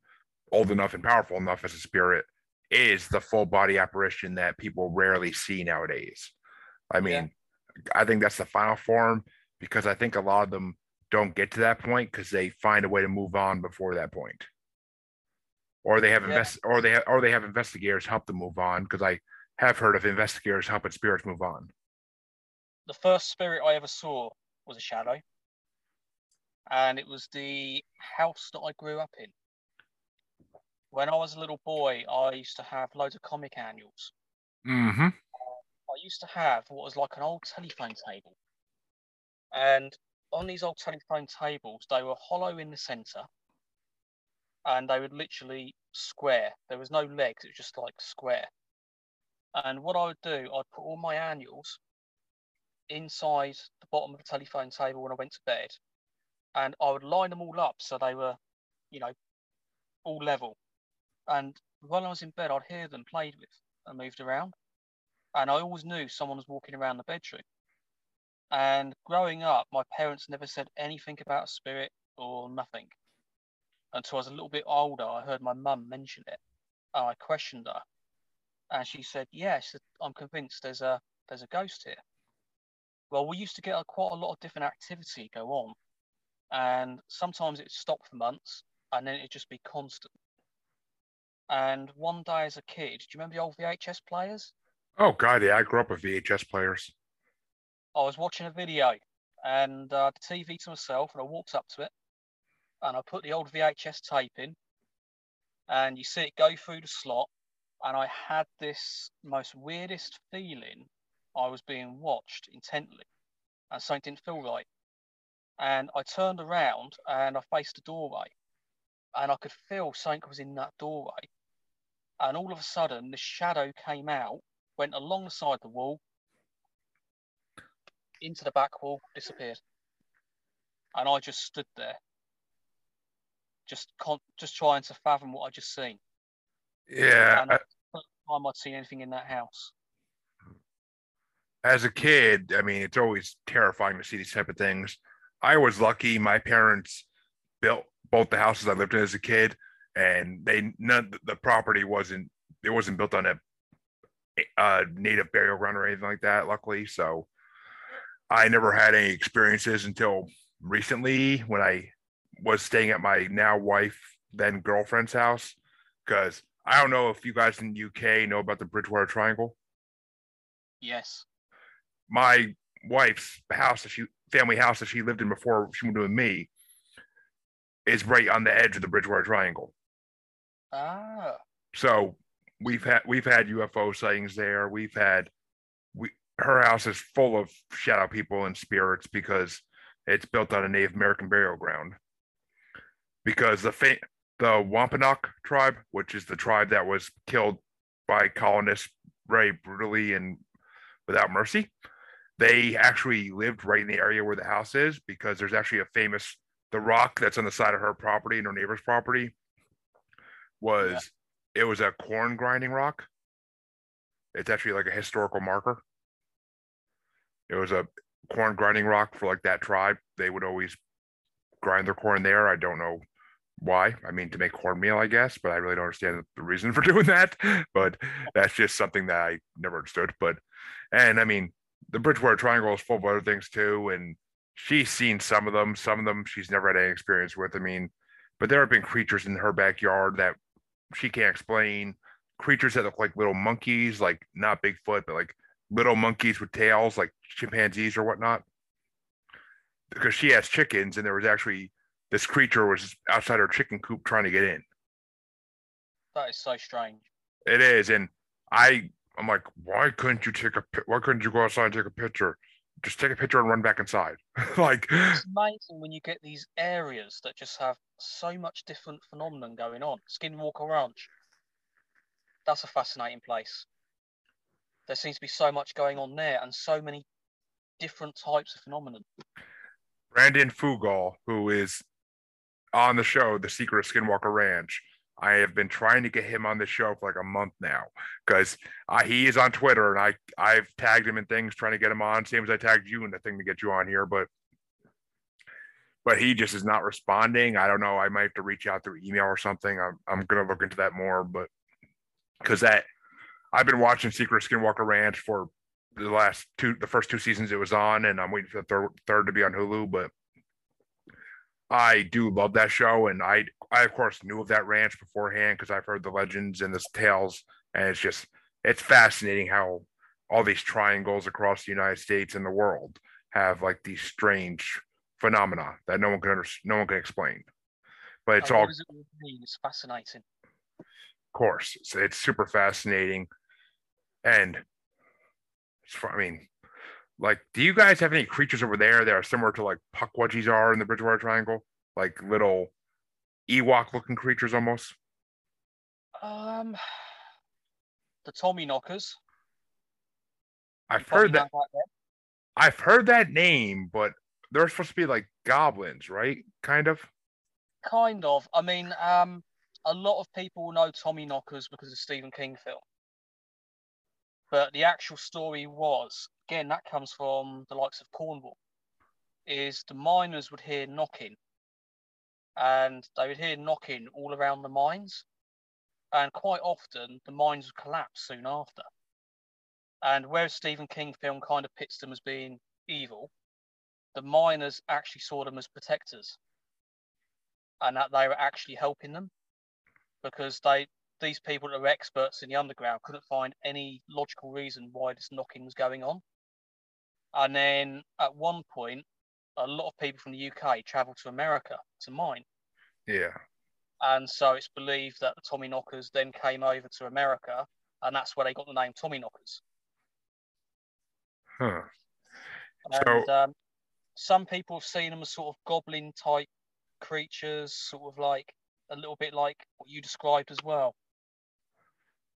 old enough and powerful enough as a spirit is the full body apparition that people rarely see nowadays. I mean, yeah. I think that's the final form because I think a lot of them don't get to that point because they find a way to move on before that point. Or they have yeah. invest or they have or they have investigators help them move on because I have heard of investigators helping spirits move on the first spirit I ever saw was a shadow, and it was the house that I grew up in. When I was a little boy, I used to have loads of comic annuals. Mm-hmm. I used to have what was like an old telephone table, and on these old telephone tables, they were hollow in the centre, and they would literally square. There was no legs; it was just like square. And what I would do, I'd put all my annuals inside the bottom of the telephone table when I went to bed, and I would line them all up so they were, you know, all level. And while I was in bed, I'd hear them played with and moved around, and I always knew someone was walking around the bedroom. And growing up, my parents never said anything about spirit or nothing. Until I was a little bit older, I heard my mum mention it. And I questioned her, and she said, "Yes, I'm convinced there's a there's a ghost here." well, we used to get a, quite a lot of different activity go on, and sometimes it stopped for months, and then it'd just be constant. And one day as a kid, do you remember the old VHS players? Oh God, yeah, I grew up with VHS players. I was watching a video, and uh, the TV to myself, and I walked up to it, and I put the old VHS tape in, and you see it go through the slot, and I had this most weirdest feeling I was being watched intently and something didn't feel right. And I turned around and I faced the doorway and I could feel something was in that doorway. And all of a sudden, the shadow came out, went alongside the wall, into the back wall, disappeared. And I just stood there, just con- just trying to fathom what I just seen. Yeah. And I- first time I'd seen anything in that house as a kid, I mean, it's always terrifying to see these type of things. I was lucky; my parents built both the houses I lived in as a kid, and they none the property wasn't it wasn't built on a, a native burial ground or anything like that. Luckily, so I never had any experiences until recently when I was staying at my now wife then girlfriend's house because I don't know if you guys in the UK know about the Bridgewater Triangle. Yes my wife's house that she family house that she lived in before she moved with me is right on the edge of the Bridgewater Triangle. Ah. So we've had we've had UFO sightings there. We've had we her house is full of shadow people and spirits because it's built on a Native American burial ground. Because the fa- the Wampanoag tribe, which is the tribe that was killed by colonists very brutally and without mercy, they actually lived right in the area where the house is because there's actually a famous the rock that's on the side of her property and her neighbor's property was. It was a corn grinding rock. It's actually like a historical marker. It was a corn grinding rock for like that tribe. They would always grind their corn there. I don't know why. I mean, to make cornmeal, I guess, but I really don't understand the reason <laughs> for doing that. But that's just something that I never understood. But, and I mean, the Bridgewater Triangle is full of other things too. And she's seen some of them. Some of them she's never had any experience with. I mean, but there have been creatures in her backyard that she can't explain. Creatures that look like little monkeys, like not Bigfoot, but like little monkeys with tails, like chimpanzees or whatnot. Because she has chickens, and there was actually this creature was outside her chicken coop trying to get in. That is so strange. It is, and I, I'm like, why couldn't you take a? Why couldn't you go outside and take a picture? Just take a picture and run back inside. <laughs> like it's amazing when you get these areas that just have so much different phenomenon going on. Skinwalker Ranch. That's a fascinating place. There seems to be so much going on there and so many different types of phenomenon. Brandon Fugal, who is on the show, The Secret of Skinwalker Ranch. I have been trying to get him on the show for like a month now because he is on Twitter and I I've tagged him in things trying to get him on, same as I tagged you in the thing to get you on here, but but he just is not responding. I don't know. I might have to reach out through email or something. I'm I'm gonna look into that more, but because that I've been watching Secret Skinwalker Ranch for the last two, the first two seasons it was on, and I'm waiting for the third third to be on Hulu. But I do love that show, and I I of course knew of that ranch beforehand because I've heard the legends and the tales, and it's just it's fascinating how all these triangles across the United States and the world have like these strange phenomena that no one can under, no one can explain. But it's oh, all? It's fascinating. Of course, it's, it's super fascinating, and it's, I mean, like, do you guys have any creatures over there that are similar to like pukwudgies are in the Bridgewater Triangle, like little Ewok-looking creatures almost? Um, the Tommy Knockers. I've heard that. I've heard that name, but they're supposed to be like goblins, right? Kind of. Kind of. I mean, um, a lot of people know Tommy Knockers because of Stephen King film. But the actual story was, again, that comes from the likes of Cornwall, is the miners would hear knocking. And they would hear knocking all around the mines. And quite often the mines would collapse soon after. And whereas Stephen King film kind of pits them as being evil, the miners actually saw them as protectors and that they were actually helping them because they these people that were experts in the underground couldn't find any logical reason why this knocking was going on. And then at one point, a lot of people from the UK travel to America to mine. Yeah. And so it's believed that the Tommy Knockers then came over to America, and that's where they got the name Tommy Knockers. Huh. And so, um, some people have seen them as sort of goblin type creatures, sort of like a little bit like what you described as well.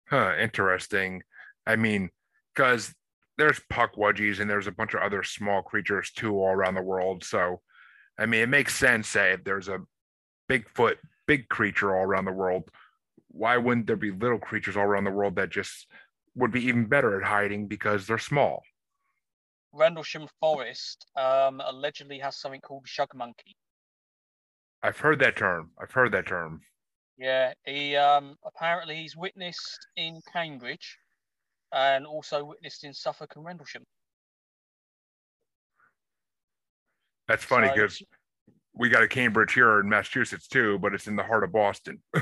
Huh, interesting. I mean, because there's pukwudgies and there's a bunch of other small creatures too all around the world. So, I mean, it makes sense that if there's a Bigfoot, big creature all around the world, why wouldn't there be little creatures all around the world that just would be even better at hiding because they're small? Rendlesham Forest um, allegedly has something called shug monkey. I've heard that term. I've heard that term. Yeah, he um, apparently he's witnessed in Cambridge, and also witnessed in Suffolk and Rendlesham. That's funny because so, we got a Cambridge here in Massachusetts too, but it's in the heart of Boston. <laughs>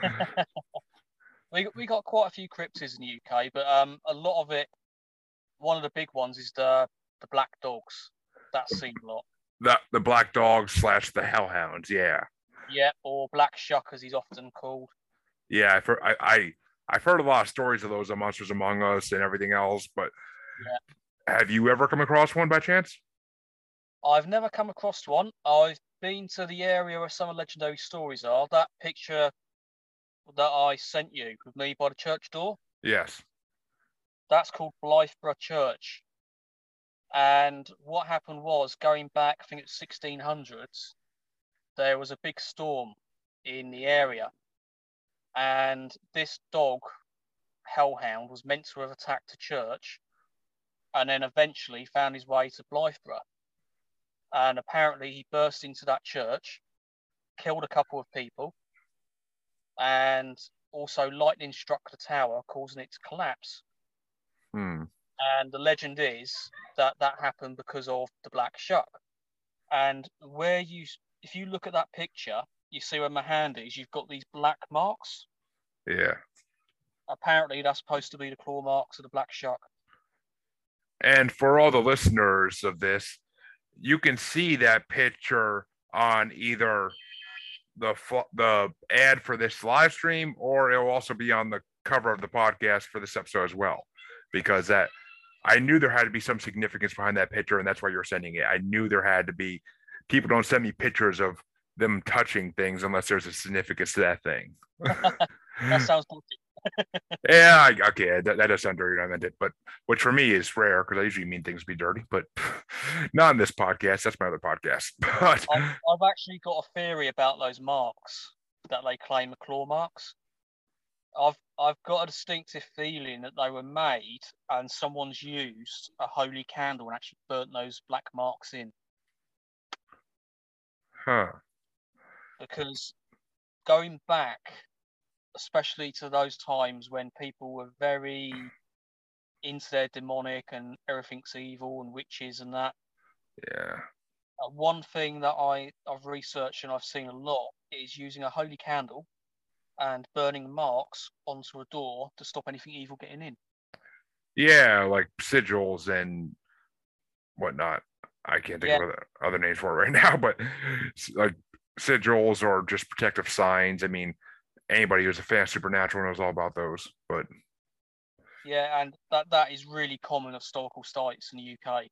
<laughs> we we got quite a few cryptids in the UK, but um, a lot of it. One of the big ones is the the black dogs. That's seen a lot. The the black dogs slash the hellhounds. Yeah. Yeah, or black shuck as he's often called. Yeah, I've I, I I've heard a lot of stories of those on Monsters Among Us and everything else, but Yeah. have you ever come across one by chance? I've never come across one. I've been to the area where some of the legendary stories are. That picture that I sent you with me by the church door, Yes. that's called Blythburgh Church. And what happened was, going back, I think it's 1600s, there was a big storm in the area. And this dog, Hellhound, was meant to have attacked a church and then eventually found his way to Blythburgh. And apparently he burst into that church, killed a couple of people, and also lightning struck the tower, causing it to collapse. Hmm. And the legend is that that happened because of the black shuck. And where you, if you look at that picture, you see where my hand is. You've got these black marks. Yeah. Apparently, that's supposed to be the claw marks of the black shuck. And for all the listeners of this, you can see that picture on either the the ad for this live stream, or it will also be on the cover of the podcast for this episode as well, because that I knew there had to be some significance behind that picture, and that's why you're sending it. I knew there had to be. People don't send me pictures of them touching things unless there's a significance to that thing. <laughs> That sounds. <laughs> Yeah, I, okay, that, that does sound dirty. I meant it, but which for me is rare because I usually mean things to be dirty, but <laughs> not in this podcast. That's my other podcast. But I've, I've actually got a theory about those marks that they claim are claw marks. I've I've got a distinctive feeling that they were made and someone's used a holy candle and actually burnt those black marks in huh, because going back, especially to those times when people were very into their demonic and everything's evil and witches and that, yeah, uh, one thing that I, I've researched and I've seen a lot is using a holy candle and burning marks onto a door to stop anything evil getting in. yeah, like sigils and whatnot. I can't think Yeah. of other, other names for it right <laughs> now, but like sigils or just protective signs. I mean, anybody who's a fan of supernatural knows all about those. But Yeah, and that, that is really common of historical sites in the UK.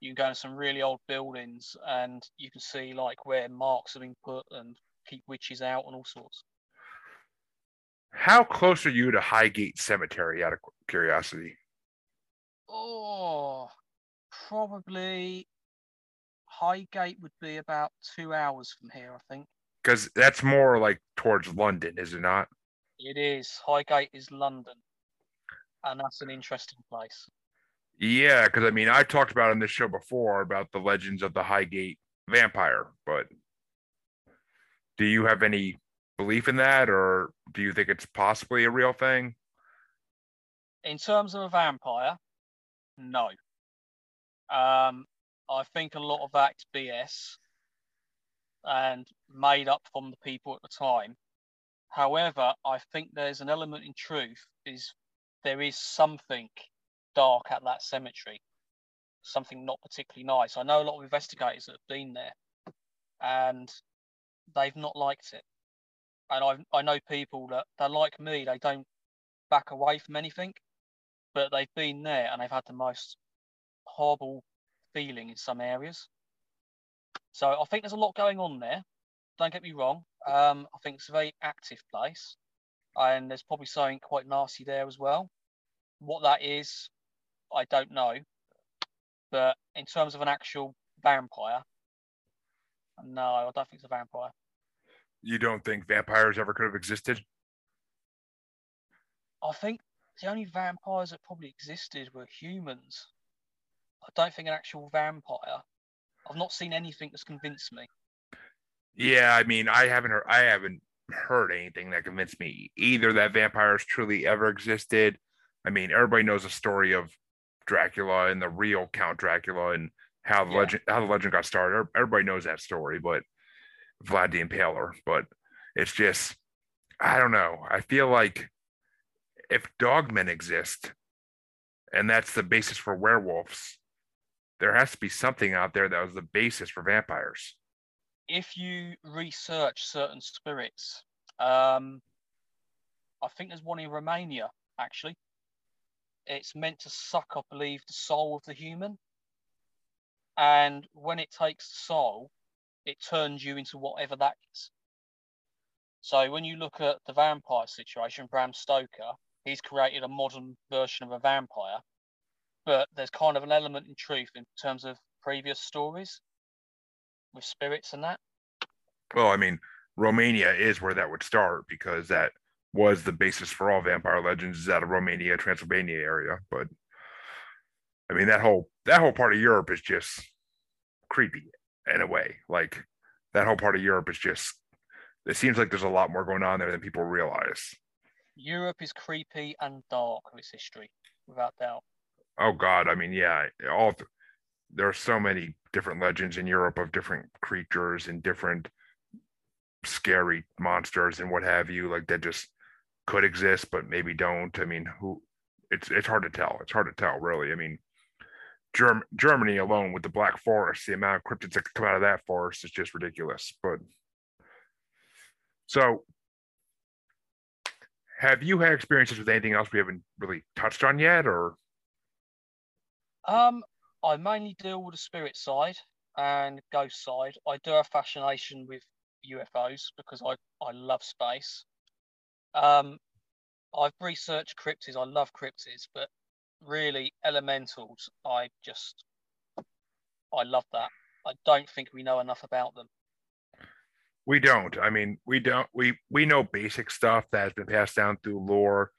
You can go to some really old buildings and you can see like where marks have been put and keep witches out and all sorts. how close are you to Highgate Cemetery? Out of curiosity. Oh, probably Highgate would be about two hours from here, I think. because that's more like towards London, is it not? It is. Highgate is London. And that's an interesting place. Yeah, because I mean, I talked about on this show before about the legends of the Highgate vampire, but do you have any belief in that, or do you think it's possibly a real thing? In terms of a vampire, no. Um, I think a lot of that's BS and made up from the people at the time. However, I think there's an element in truth is there is something dark at that cemetery, something not particularly nice. I know a lot of investigators that have been there, and they've not liked it. And I I know people that they're like me. They don't back away from anything, but they've been there and they've had the most horrible feeling in some areas. So I think there's a lot going on there. Don't get me wrong. Um, I think it's a very active place, and there's probably something quite nasty there as well. What that is, I don't know. But in terms of an actual vampire, no, I don't think it's a vampire. You don't think vampires ever could have existed? I think the only vampires that probably existed were humans. I don't think an actual vampire. I've not seen anything that's convinced me. Yeah, I mean, I haven't heard, I haven't heard anything that convinced me either that vampires truly ever existed. I mean, everybody knows the story of Dracula and the real Count Dracula and how the Yeah. legend how the legend got started. Everybody knows that story, but Vlad the Impaler. But it's just, I don't know. I feel like if dogmen exist, and that's the basis for werewolves, there has to be something out there that was the basis for vampires. If you research certain spirits, um, I think there's one in Romania actually. It's meant to suck, I believe, the soul of the human. And when it takes the soul, it turns you into whatever that is. So when you look at the vampire situation, Bram Stoker, he's created a modern version of a vampire, but there's kind of an element in truth in terms of previous stories with spirits and that. Well, I mean, Romania is where that would start because that was the basis for all vampire legends is out of Romania, Transylvania area. But I mean, that whole that whole part of Europe is just creepy in a way. Like that whole part of Europe is just. It seems like there's a lot more going on there than people realize. Europe is creepy and dark with its history, without doubt. Oh God, I mean, yeah, all there are so many different legends in Europe of different creatures and different scary monsters and what have you, like that just could exist but maybe don't. I mean, who? It's it's hard to tell. It's hard to tell, really. I mean, Germ- Germany alone with the Black Forest, the amount of cryptids that come out of that forest is just ridiculous. But so, have you had experiences with anything else we haven't really touched on yet, or? Um, I mainly deal with the spirit side and ghost side. I do have fascination with UFOs because I I love space. Um, I've researched cryptids. I love cryptids, but really elementals, I just I love that. I don't think we know enough about them. We don't. I mean, we don't. We we know basic stuff that has been passed down through lore,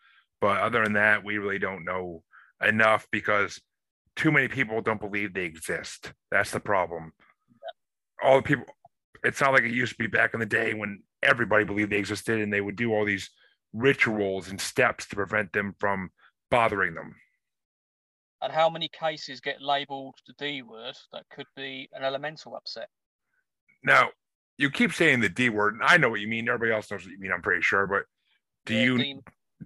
but other than that, we really don't know enough because too many people don't believe they exist. That's the problem. Yeah. All the people. It's not like it used to be back in the day when everybody believed they existed and they would do all these rituals and steps to prevent them from bothering them and how many cases get labeled the D word that could be an elemental upset? Now, you keep saying the D word, and I know what you mean. Everybody else knows what you mean, I'm pretty sure. But do yeah, you demon.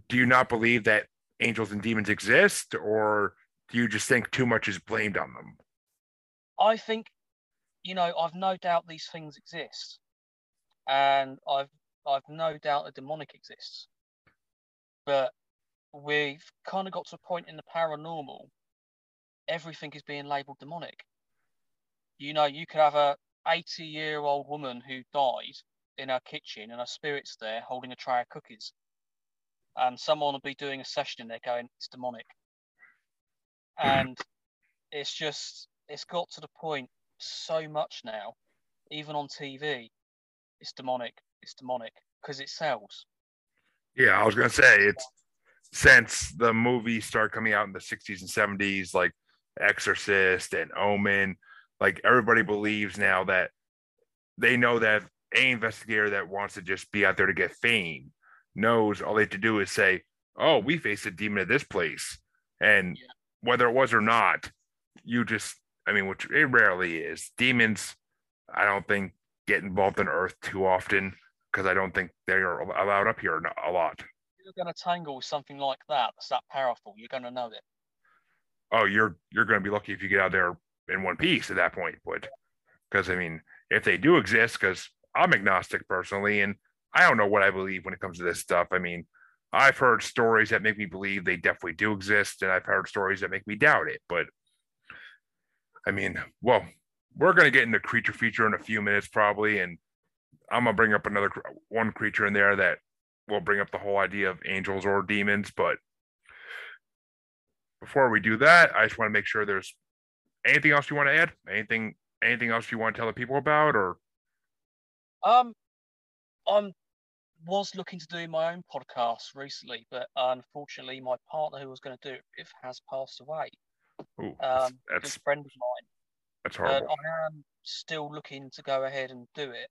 do you not believe that angels and demons exist, or do you just think too much is blamed on them? I think, you know, I've no doubt these things exist, and I've I've no doubt a demonic exists, but we've kind of got to a point in the paranormal everything is being labeled demonic. You know, you could have a 80 year old woman who died in her kitchen and her spirit's there holding a tray of cookies. And someone will be doing a session in there going, it's demonic. And it's just, it's got to the point so much now, even on TV, it's demonic, it's demonic because it sells. Yeah, I was going to say it's since the movie started coming out in the 60s and 70s, like Exorcist and Omen. Like everybody believes now that they know that a investigator that wants to just be out there to get fame knows all they have to do is say, "Oh, we faced a demon at this place," and yeah. Whether it was or not, you just, I mean, which it rarely is. Demons, I don't think get involved in Earth too often because I don't think they are allowed up here a lot. You're going to tangle with something like that that's that powerful. You're going to know it oh, you're you're going to be lucky if you get out there in one piece at that point. But because I mean, if they do exist, because I'm agnostic personally, and I don't know what I believe when it comes to this stuff. I mean, I've heard stories that make me believe they definitely do exist, and I've heard stories that make me doubt it. But I mean, well, we're going to get into creature feature in a few minutes probably, and I'm gonna bring up another one creature in there that will bring up the whole idea of angels or demons, but before we do that, I just want to make sure there's anything else you want to add? Anything anything else you want to tell the people about or um I'm was looking to do my own podcast recently, but unfortunately my partner who was going to do it has passed away. Ooh, um that's, a friend of mine. That's horrible. But I am still looking to go ahead and do it.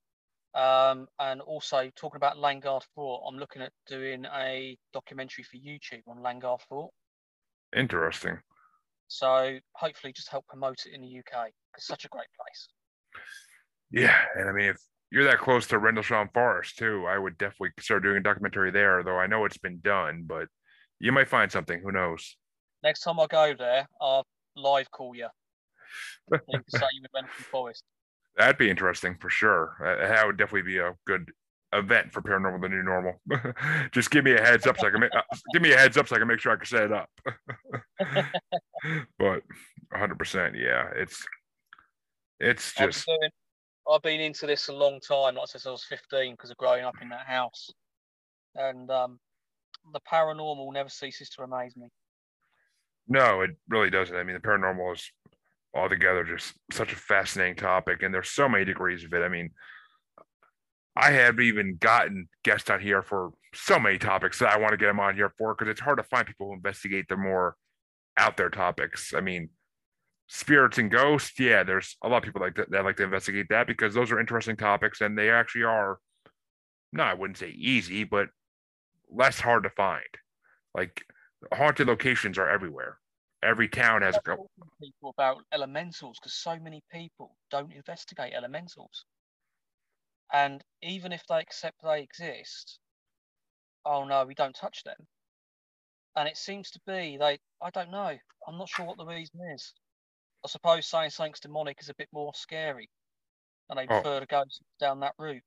Um, and also talking about Landguard Fort, I'm looking at doing a documentary for YouTube on Landguard Fort. Interesting. So hopefully, just help promote it in the UK. It's such a great place. Yeah, and I mean, if you're that close to Rendlesham Forest too, I would definitely start doing a documentary there. Though I know it's been done, but you might find something. Who knows? Next time I go there, I'll live call you. <laughs> you say you went from Forest. That'd be interesting for sure. Uh, that would definitely be a good event for paranormal the new normal. <laughs> Just give me a heads up so I can make, uh, give me a heads up so I can make sure I can set it up. <laughs> but 100 percent yeah it's it's just I've been, into this a long time like since I was 15 because of growing up in that house. And um, the paranormal never ceases to amaze me. No it really doesn't. I mean the paranormal is altogether just such a fascinating topic and there's so many degrees of it. I mean I have even gotten guests on here for so many topics that I want to get them on here for because it's hard to find people who investigate the more out there topics. I mean, spirits and ghosts, yeah, there's a lot of people like that, that like to investigate that because those are interesting topics and they actually are no, I wouldn't say easy, but less hard to find. Like haunted locations are everywhere. Every town has a people about elementals because so many people don't investigate elementals. And even if they accept they exist, oh no, we don't touch them. And it seems to be they I don't know. I'm not sure what the reason is. I suppose saying something's demonic is a bit more scary. And they oh. prefer to go down that route.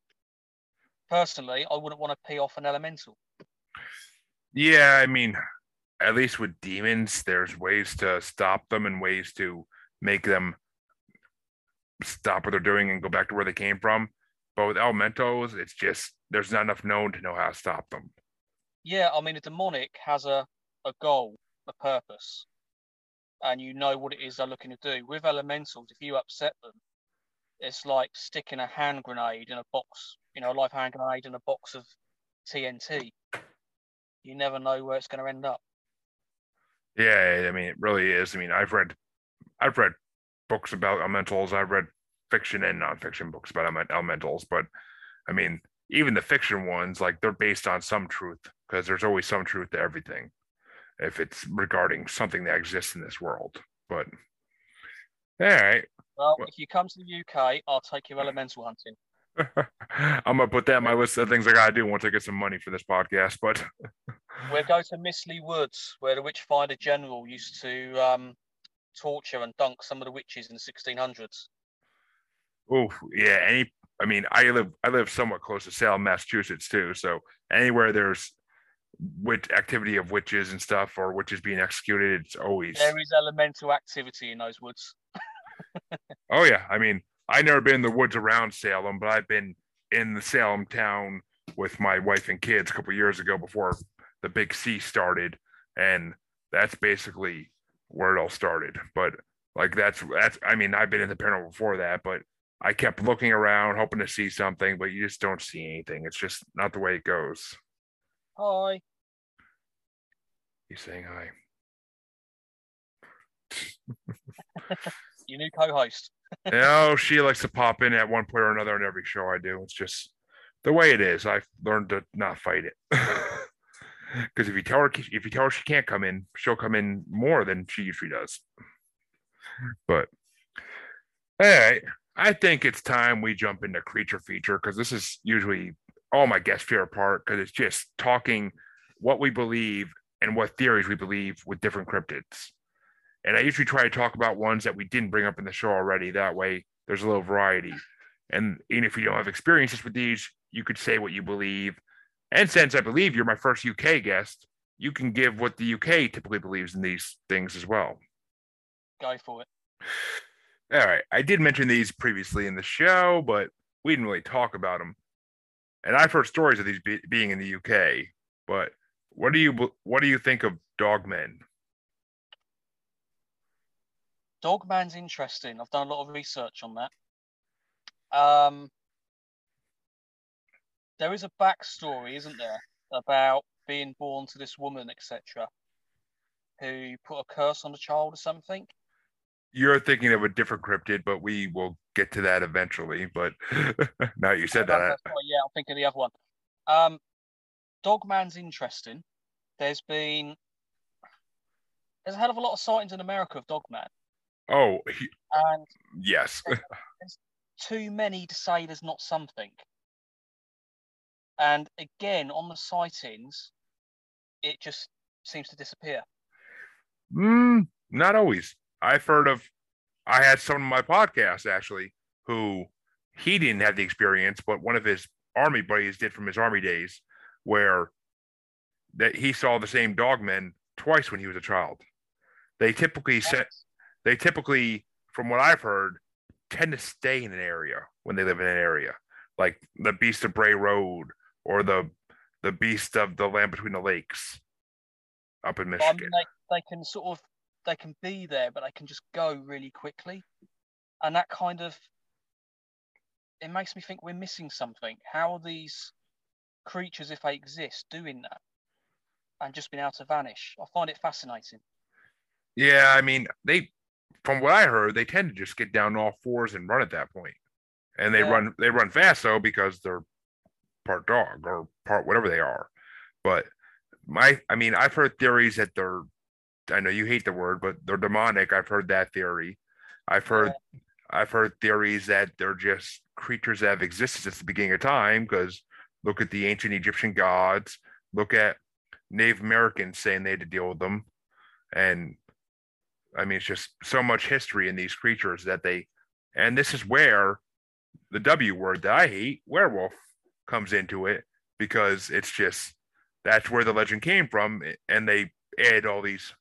Personally, I wouldn't want to pee off an elemental. Yeah, I mean, at least with demons, there's ways to stop them and ways to make them stop what they're doing and go back to where they came from. But with elementals, it's just there's not enough known to know how to stop them. Yeah, I mean, a demonic has a, a goal, a purpose, and you know what it is they're looking to do. With elementals, if you upset them, it's like sticking a hand grenade in a box, you know, a live hand grenade in a box of TNT. You never know where it's going to end up. Yeah, I mean, it really is. I mean, I've read, I've read books about elementals. I've read fiction and nonfiction books about elementals, but I mean, even the fiction ones, like they're based on some truth because there's always some truth to everything if it's regarding something that exists in this world. But all right. Well, well if you come to the UK, I'll take you elemental hunting. <laughs> I'm gonna put that on my list of things I gotta do once I get some money for this podcast. But <laughs> we'll go to Mistley Woods, where the Witchfinder General used to um, torture and dunk some of the witches in the 1600s. Oh yeah, any. I mean, I live I live somewhat close to Salem, Massachusetts too. So anywhere there's witch activity of witches and stuff, or witches being executed, it's always there is elemental activity in those woods. <laughs> oh yeah, I mean, I never been in the woods around Salem, but I've been in the Salem town with my wife and kids a couple years ago before the big C started, and that's basically where it all started. But like that's that's I mean I've been in the paranormal before that, but I kept looking around, hoping to see something, but you just don't see anything. It's just not the way it goes. Hi. He's saying hi. <laughs> Your new co-host. <laughs> no, oh, she likes to pop in at one point or another in every show I do. It's just the way it is. I've learned to not fight it. <laughs> Because if you tell her if you tell her she can't come in, she'll come in more than she usually does. But all right. I think it's time we jump into creature feature because this is usually all my guest favorite part because it's just talking what we believe and what theories we believe with different cryptids. And I usually try to talk about ones that we didn't bring up in the show already. That way, there's a little variety. And even if you don't have experiences with these, you could say what you believe. And since I believe you're my first UK guest, you can give what the UK typically believes in these things as well. Go for it. All right. I did mention these previously in the show, but we didn't really talk about them. And I've heard stories of these be- being in the UK. But what do you what do you think of Dogmen? Dogman's interesting. I've done a lot of research on that. Um, there is a backstory, isn't there, about being born to this woman, etc., who put a curse on the child or something you're thinking of a different cryptid, but we will get to that eventually. But <laughs> now you said that. yeah, I'm thinking the other one. Um, Dogman's interesting. There's been there's a hell of a lot of sightings in America of Dogman. Oh, he, and yes, there's, there's too many to say there's not something. And again, on the sightings, it just seems to disappear. Mm, not always. I've heard of I had someone on my podcast actually who he didn't have the experience, but one of his army buddies did from his army days, where that he saw the same dogmen twice when he was a child. They typically set, they typically, from what I've heard, tend to stay in an area when they live in an area, like the Beast of Bray Road or the the Beast of the Land Between the Lakes up in Michigan. They, they can sort of they can be there, but they can just go really quickly, and that kind of it makes me think we're missing something. How are these creatures, if they exist, doing that and just being able to vanish? I find it fascinating. Yeah, I mean, they, from what I heard, they tend to just get down all fours and run at that point, and they yeah. run they run fast though because they're part dog or part whatever they are. But my, I mean, I've heard theories that they're, I know you hate the word, but they're demonic. I've heard that theory. I've heard yeah. I've heard theories that they're just creatures that have existed since the beginning of time. Because look at the ancient Egyptian gods. Look at Native Americans saying they had to deal with them, and I mean it's just so much history in these creatures that they. And this is where the W word that I hate, werewolf, comes into it because it's just that's where the legend came from, and they add all these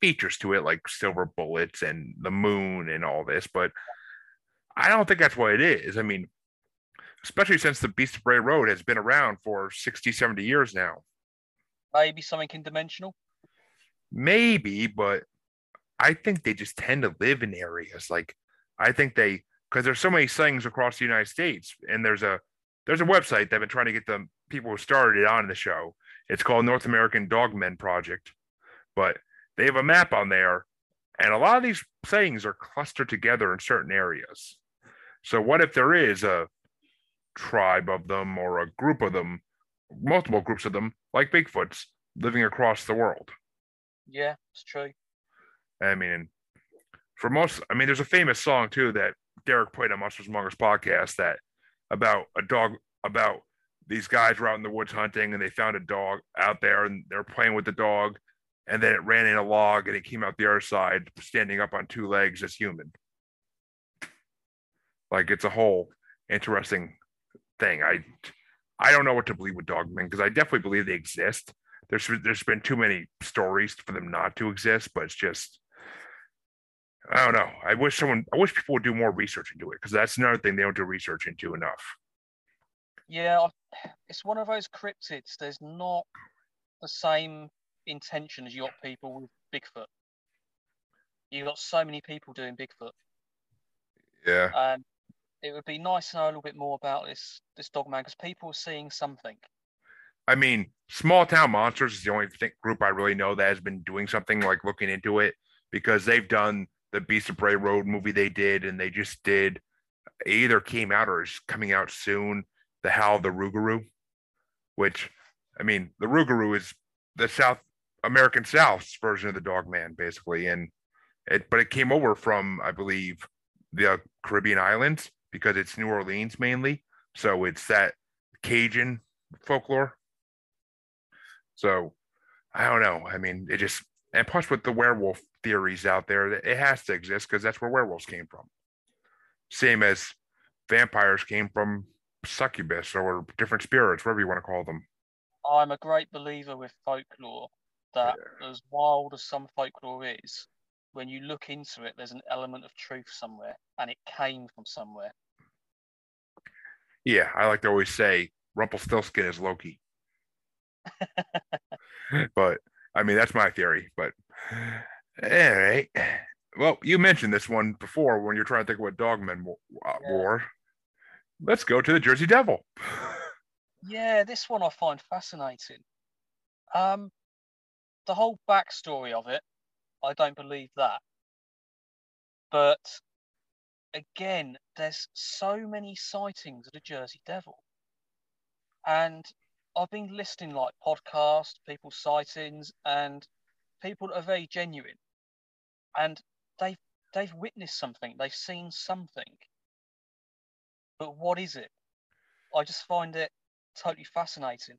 features to it, like silver bullets and the moon and all this, but I don't think that's what it is. I mean, especially since the Beast of Bray Road has been around for 60, 70 years now. Maybe something in dimensional? Maybe, but I think they just tend to live in areas. Like, I think they, because there's so many things across the United States, and there's a there's a website that I've been trying to get the people who started it on the show. It's called North American Dogmen Project, but they have a map on there, and a lot of these things are clustered together in certain areas. So, what if there is a tribe of them or a group of them, multiple groups of them, like Bigfoots, living across the world? Yeah, it's true. I mean, for most, I mean, there's a famous song too that Derek played on Monsters Among Us podcast that about a dog, about these guys were out in the woods hunting and they found a dog out there and they're playing with the dog and then it ran in a log and it came out the other side standing up on two legs as human. Like it's a whole interesting thing. I i don't know what to believe with dogmen because i definitely believe they exist. There's there's been too many stories for them not to exist but it's just i don't know. I wish someone i wish people would do more research into it because that's another thing they don't do research into enough. Yeah it's one of those cryptids. There's not the same intention as you got people with Bigfoot. You got so many people doing Bigfoot. Yeah. And it would be nice to know a little bit more about this this dog man because people are seeing something. I mean, Small Town Monsters is the only thing, group I really know that has been doing something like looking into it because they've done the Beast of Bray Road movie they did, and they just did either came out or is coming out soon. The Howl of the Rougarou, which I mean, the Rougarou is the South American South's version of the Dog Man, basically, and it but it came over from I believe the uh, Caribbean islands because it's New Orleans mainly, so it's that Cajun folklore. So I don't know. I mean, it just and plus with the werewolf theories out there, it has to exist because that's where werewolves came from. Same as vampires came from succubus or different spirits, whatever you want to call them. I'm a great believer with folklore that yeah. as wild as some folklore is, when you look into it, there's an element of truth somewhere, and it came from somewhere. Yeah, I like to always say Rumpelstiltskin is Loki. <laughs> but I mean, that's my theory. But all right. Well, you mentioned this one before when you're trying to think what Dogmen uh, wore. Yeah. Let's go to the Jersey Devil. <laughs> yeah, this one I find fascinating. Um, the whole backstory of it, I don't believe that. But again, there's so many sightings of the Jersey Devil. And I've been listening like podcasts, people's sightings, and people are very genuine. And they've they've witnessed something, they've seen something. But what is it? I just find it totally fascinating.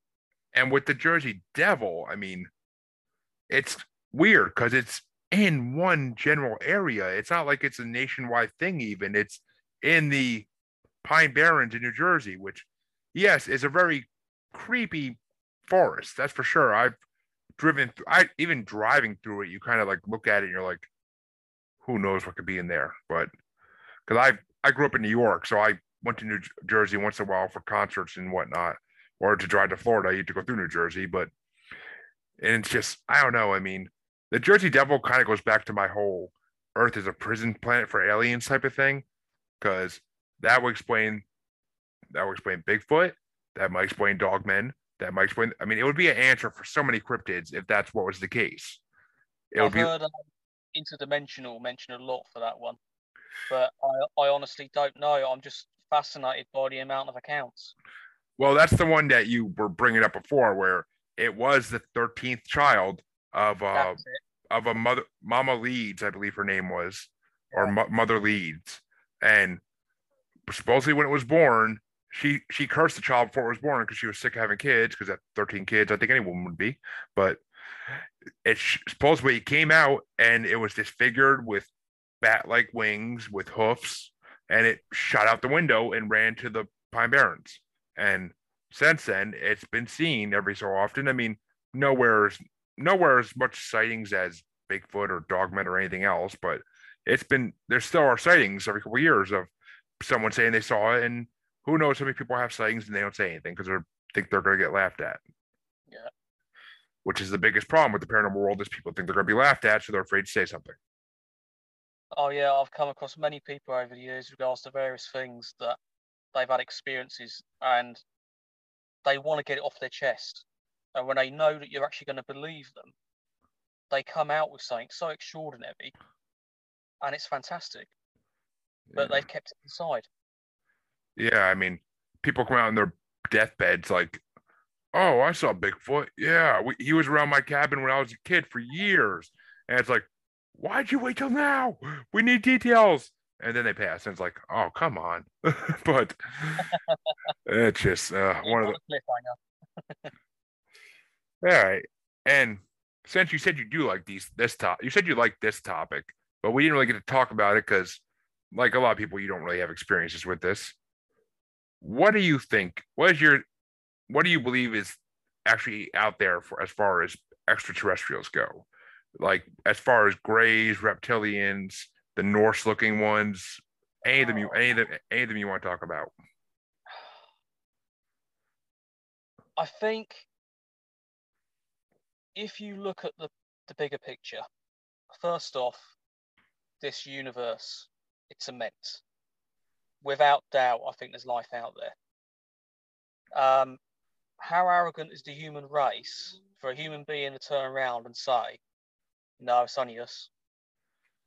And with the Jersey Devil, I mean, it's weird because it's in one general area. It's not like it's a nationwide thing, even. It's in the Pine Barrens in New Jersey, which, yes, is a very creepy forest. That's for sure. I've driven, th- I even driving through it, you kind of like look at it and you're like, who knows what could be in there? But because I I grew up in New York, so I went to New Jersey once in a while for concerts and whatnot, or to drive to Florida, I had to go through New Jersey. But and it's just I don't know. I mean, the Jersey Devil kind of goes back to my whole Earth is a prison planet for aliens type of thing, because that would explain that would explain Bigfoot. That might explain dogmen. That might explain. I mean, it would be an answer for so many cryptids if that's what was the case. It I've would be, heard um, interdimensional mentioned a lot for that one, but I, I honestly don't know. I'm just fascinated by the amount of accounts. Well, that's the one that you were bringing up before, where it was the 13th child of uh, of a mother, Mama Leeds, I believe her name was, yeah. or Mo- Mother Leeds, and supposedly when it was born, she she cursed the child before it was born because she was sick of having kids. Because at 13 kids, I think any woman would be, but it supposedly it came out and it was disfigured with bat-like wings with hoofs, and it shot out the window and ran to the Pine Barrens. And since then, it's been seen every so often. I mean, nowhere's nowhere as much sightings as Bigfoot or Dogman or anything else, but it's been there still are sightings every couple of years of someone saying they saw it, and who knows how many people have sightings and they don't say anything because they think they're going to get laughed at. Yeah. Which is the biggest problem with the paranormal world is people think they're going to be laughed at, so they're afraid to say something. Oh yeah, I've come across many people over the years regards to various things that they've had experiences and they want to get it off their chest. And when they know that you're actually going to believe them, they come out with something so extraordinary and it's fantastic. But yeah. they've kept it inside. Yeah, I mean, people come out in their deathbeds like, "Oh, I saw Bigfoot. Yeah, we, he was around my cabin when I was a kid for years." And it's like, "Why'd you wait till now? We need details." And then they pass, and it's like, "Oh, come on!" <laughs> but it's just uh, one of the. <laughs> All right, and since you said you do like these this top, you said you like this topic, but we didn't really get to talk about it because, like a lot of people, you don't really have experiences with this what do you think? What is your what do you believe is actually out there for as far as extraterrestrials go? Like as far as grays, reptilians, the Norse looking ones, any of them you any of them any of them you want to talk about? I think if you look at the, the bigger picture, first off, this universe, it's immense without doubt, I think there's life out there. Um, how arrogant is the human race for a human being to turn around and say, no, it's only us?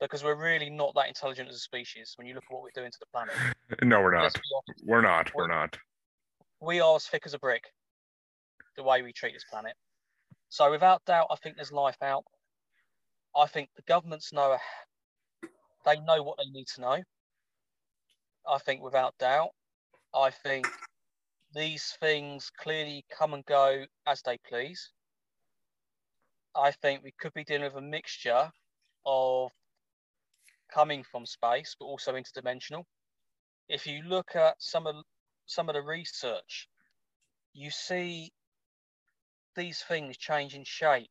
Because we're really not that intelligent as a species when you look at what we're doing to the planet. <laughs> no, we're not. We're not. We're, we're not. We are as thick as a brick, the way we treat this planet. So, without doubt, I think there's life out. I think the governments know they know what they need to know. I think without doubt. I think these things clearly come and go as they please. I think we could be dealing with a mixture of coming from space, but also interdimensional. If you look at some of some of the research, you see these things changing shape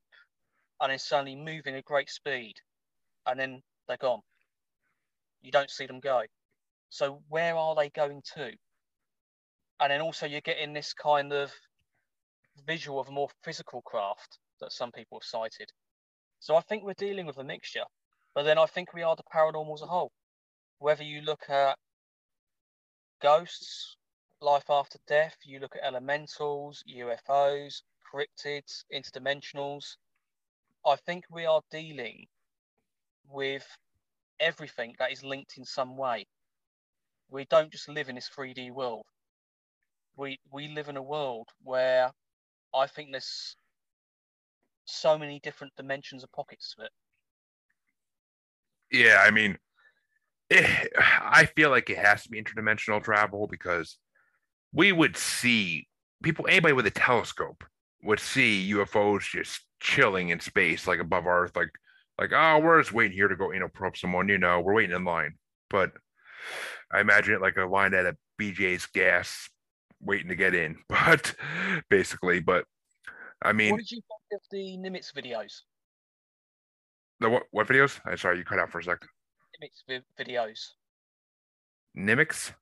and then suddenly moving at great speed, and then they're gone. You don't see them go. So where are they going to? And then also you're getting this kind of visual of a more physical craft that some people have cited. So I think we're dealing with a mixture. But then I think we are the paranormal as a whole. Whether you look at ghosts, life after death, you look at elementals, UFOs, cryptids, interdimensionals. I think we are dealing with everything that is linked in some way we don't just live in this 3D world. We we live in a world where I think there's so many different dimensions of pockets to it. Yeah, I mean, it, I feel like it has to be interdimensional travel because we would see people, anybody with a telescope would see UFOs just chilling in space, like above Earth, like like, oh, we're just waiting here to go, you know, probe someone, you know, we're waiting in line. But I imagine it like a line at a BJ's gas waiting to get in, <laughs> but basically, but I mean, what did you think of the Nimitz videos? The what, what videos? I'm sorry, you cut out for a sec. Nimitz videos. Nimitz?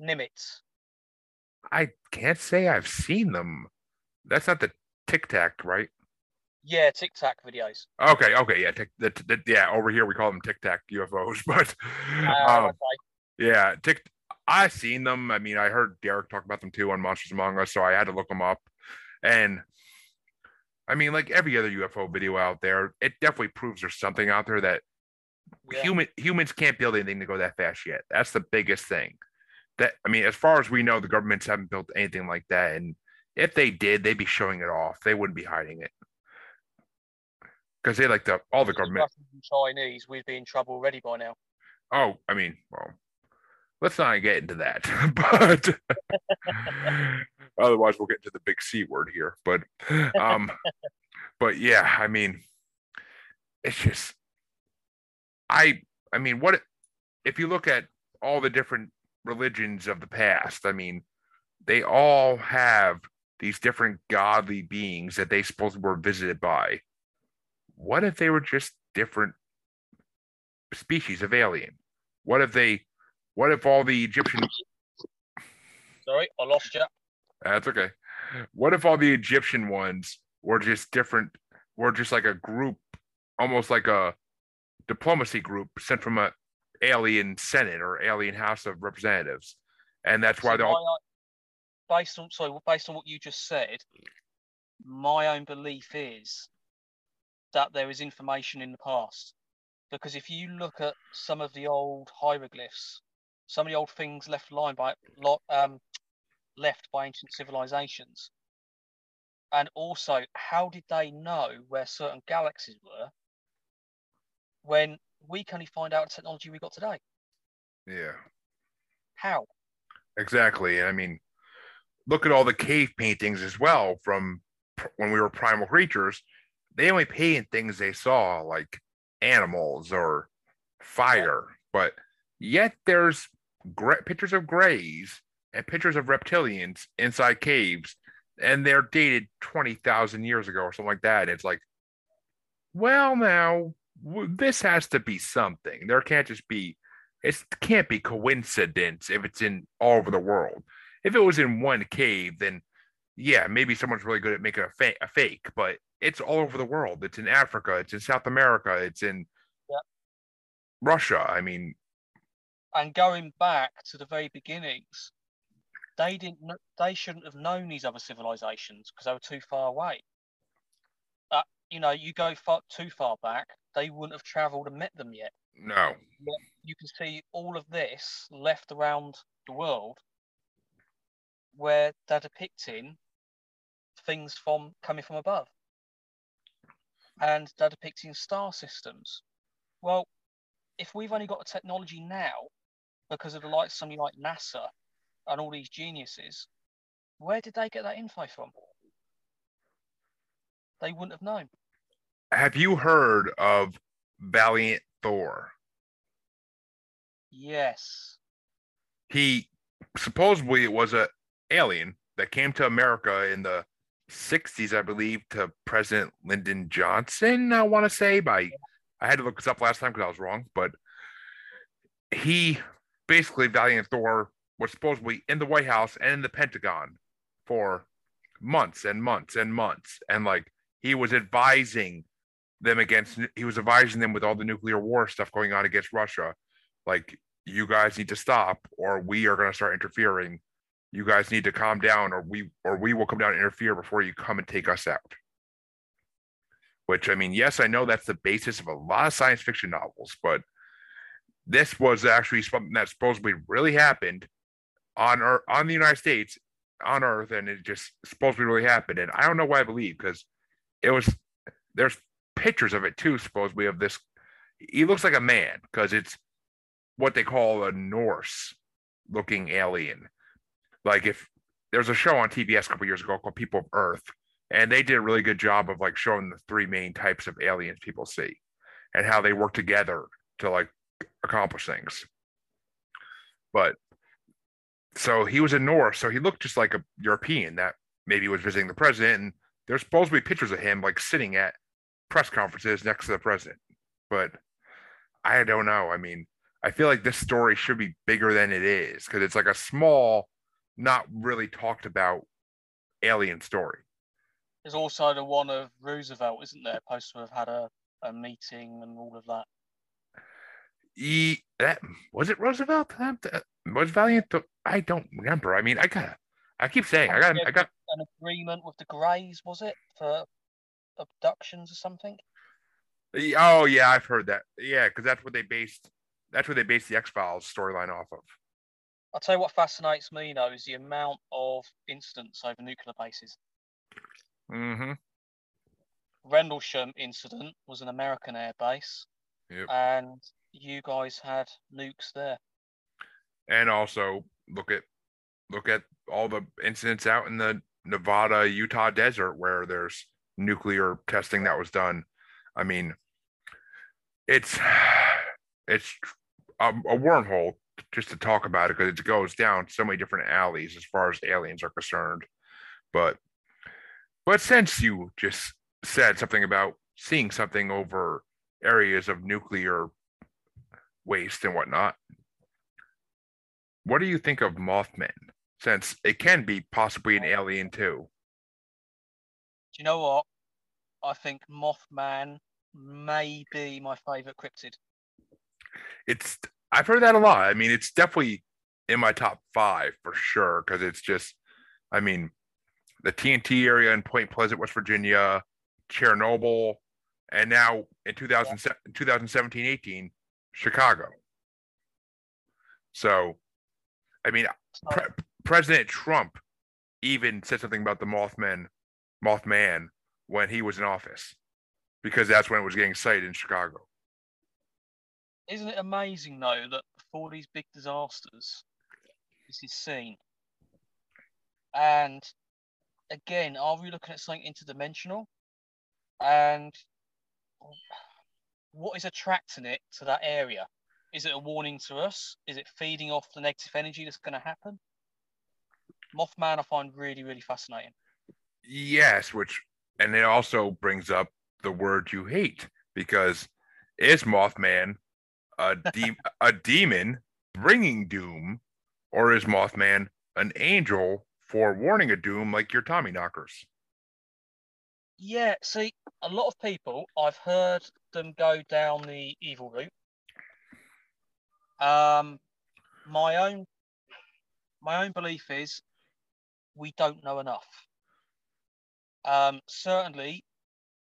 Nimitz. I can't say I've seen them. That's not the Tic Tac, right? Yeah, Tic Tac videos. Okay, okay, yeah, tic, the, the, yeah. Over here we call them Tic Tac UFOs, <laughs> but Uh, um, okay. yeah, Tic. I've seen them. I mean, I heard Derek talk about them too on Monsters Among Us, so I had to look them up. And I mean, like every other UFO video out there, it definitely proves there's something out there that Yeah. human humans can't build anything to go that fast yet. That's the biggest thing. That I mean, as far as we know, the governments haven't built anything like that. And if they did, they'd be showing it off. They wouldn't be hiding it. Because they like the all the government. Chinese, we'd be in trouble already by now. Oh, I mean, well, let's not get into that. <laughs> but <laughs> otherwise we'll get into the big C word here. But <laughs> um but yeah, I mean it's just I I mean what if you look at all the different religions of the past, I mean, they all have these different godly beings that they supposedly were visited by. What if they were just different species of alien? What if they what if all the Egyptian Sorry, I lost you. That's okay. What if all the Egyptian ones were just different, were just like a group, almost like a diplomacy group sent from a alien Senate or alien House of Representatives, and that's why See, they're all. own- based on sorry, based on what you just said, my own belief is that there is information in the past. Because if you look at some of the old hieroglyphs, some of the old things left line by um, left by ancient civilizations, and also how did they know where certain galaxies were when we can only find out the technology we got today? Yeah, How? exactly. I mean, look at all the cave paintings as well from when we were primal creatures. They only painted things they saw, like animals or fire, but yet there's gra- pictures of grays and pictures of reptilians inside caves, and they're dated 20,000 years ago or something like that. And it's like, well, now this has to be something. There can't just be, it can't be coincidence if it's in all over the world. If it was in one cave, then yeah, maybe someone's really good at making a, fa- a fake, but it's all over the world. It's in Africa, it's in South America, it's in Yep. Russia. I mean, and going back to the very beginnings, they didn't. They shouldn't have known these other civilizations because they were too far away. Uh, you know, you go far too far back, they wouldn't have travelled and met them yet. no. You can see all of this left around the world where they're depicting things from coming from above, and they're depicting star systems. Well, if we've only got the technology now because of the likes of somebody like NASA and all these geniuses, where did they get that info from? They wouldn't have known. Have you heard of Valiant Thor? Yes. He supposedly it was a alien that came to America in the 60s, I believe, to President Lyndon Johnson, I want to say. By I had to look this up last time because I was wrong, but he basically Valiant Thor was supposedly in the White House and in the Pentagon for months and months and months. And like he was advising them against he was advising them with all the nuclear war stuff going on against Russia. Like, you guys need to stop, or we are gonna start interfering. You guys need to calm down, or we or we will come down and interfere before you come and take us out. Which I mean, yes, I know that's the basis of a lot of science fiction novels, but this was actually something that supposedly really happened on Earth, on the United States, on Earth, and it just supposedly really happened. And I don't know why I believe because it was there's pictures of it too, supposedly of this. He looks like a man because it's what they call a Norse looking alien. Like if there's a show on TBS a couple years ago called People of Earth, and they did a really good job of like showing the three main types of aliens people see. and how they work together to like accomplish things. But so he was a Norse, so he looked just like a European that maybe was visiting the president. And there's supposed to be pictures of him like sitting at press conferences next to the president. But I don't know. I mean, I feel like this story should be bigger than it is because it's like a small, not really talked about alien story. There's also the one of Roosevelt, isn't there? Supposed to have had a, a meeting and all of that. He, that was it Roosevelt? That, Was Valiant? I don't remember. I mean, I got. I keep saying I got. I got an agreement with the Greys. Was it for abductions or something? Oh yeah, I've heard that. Yeah, because that's what they based. That's what they based the X Files storyline off of. I'll tell you what fascinates me though is the amount of incidents over nuclear bases. Mm-hmm. Rendlesham incident was an American air base, Yep. and you guys had nukes there. and also look at look at all the incidents out in the Nevada Utah desert where there's nuclear testing that was done. I mean, it's it's a, a wormhole just to talk about it because it goes down so many different alleys as far as aliens are concerned. But but since you just said something about seeing something over areas of nuclear waste and whatnot, what do you think of Mothman? Since it can be possibly an alien too. Do you know what? I think Mothman may be my favourite cryptid. It's I've heard that a lot. I mean, it's definitely in my top five for sure because it's just, I mean, the TNT area in Point Pleasant, West Virginia, Chernobyl, and now in 2000, 2017 18, Chicago. So, I mean, oh. Pre- President Trump even said something about the Mothman, Mothman when he was in office, because that's when it was getting sighted in Chicago. isn't it amazing though that before these big disasters, this is seen? And again, are we looking at something interdimensional? And what is attracting it to that area? Is it a warning to us? Is it feeding off the negative energy that's going to happen? Mothman, I find really, really fascinating. Yes, which and it also brings up the word you hate because is Mothman a <laughs> de- a demon bringing doom, or is Mothman an angel for warning a doom like your Tommy knockers? Yeah, see, a lot of people I've heard them go down the evil route. Um, my own, my own belief is we don't know enough. Um, certainly,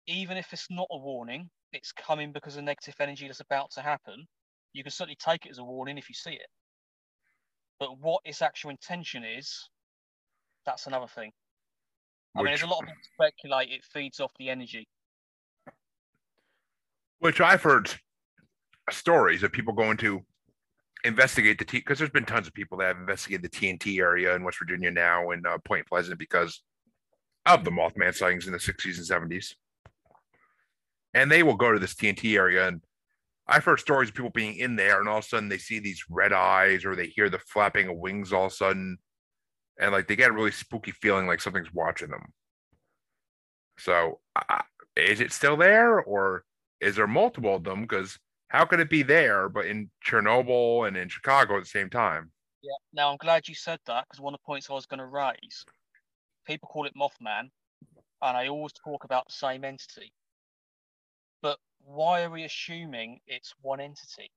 even if it's not a warning, it's coming because of negative energy that's about to happen. You can certainly take it as a warning if you see it. But what its actual intention is, that's another thing. I mean, there's a lot of people speculate it feeds off the energy. Which I've heard stories of people going to investigate the T because there's been tons of people that have investigated the TNT area in West Virginia now and uh, Point Pleasant because of the Mothman sightings in the 60s and 70s. And they will go to this TNT area and I've heard stories of people being in there and all of a sudden they see these red eyes or they hear the flapping of wings all of a sudden and like they get a really spooky feeling like something's watching them. So uh, is it still there or is there multiple of them? Because how could it be there, but in Chernobyl and in Chicago at the same time? Yeah. Now I'm glad you said that because one of the points I was going to raise, people call it Mothman, and I always talk about the same entity. But why are we assuming it's one entity?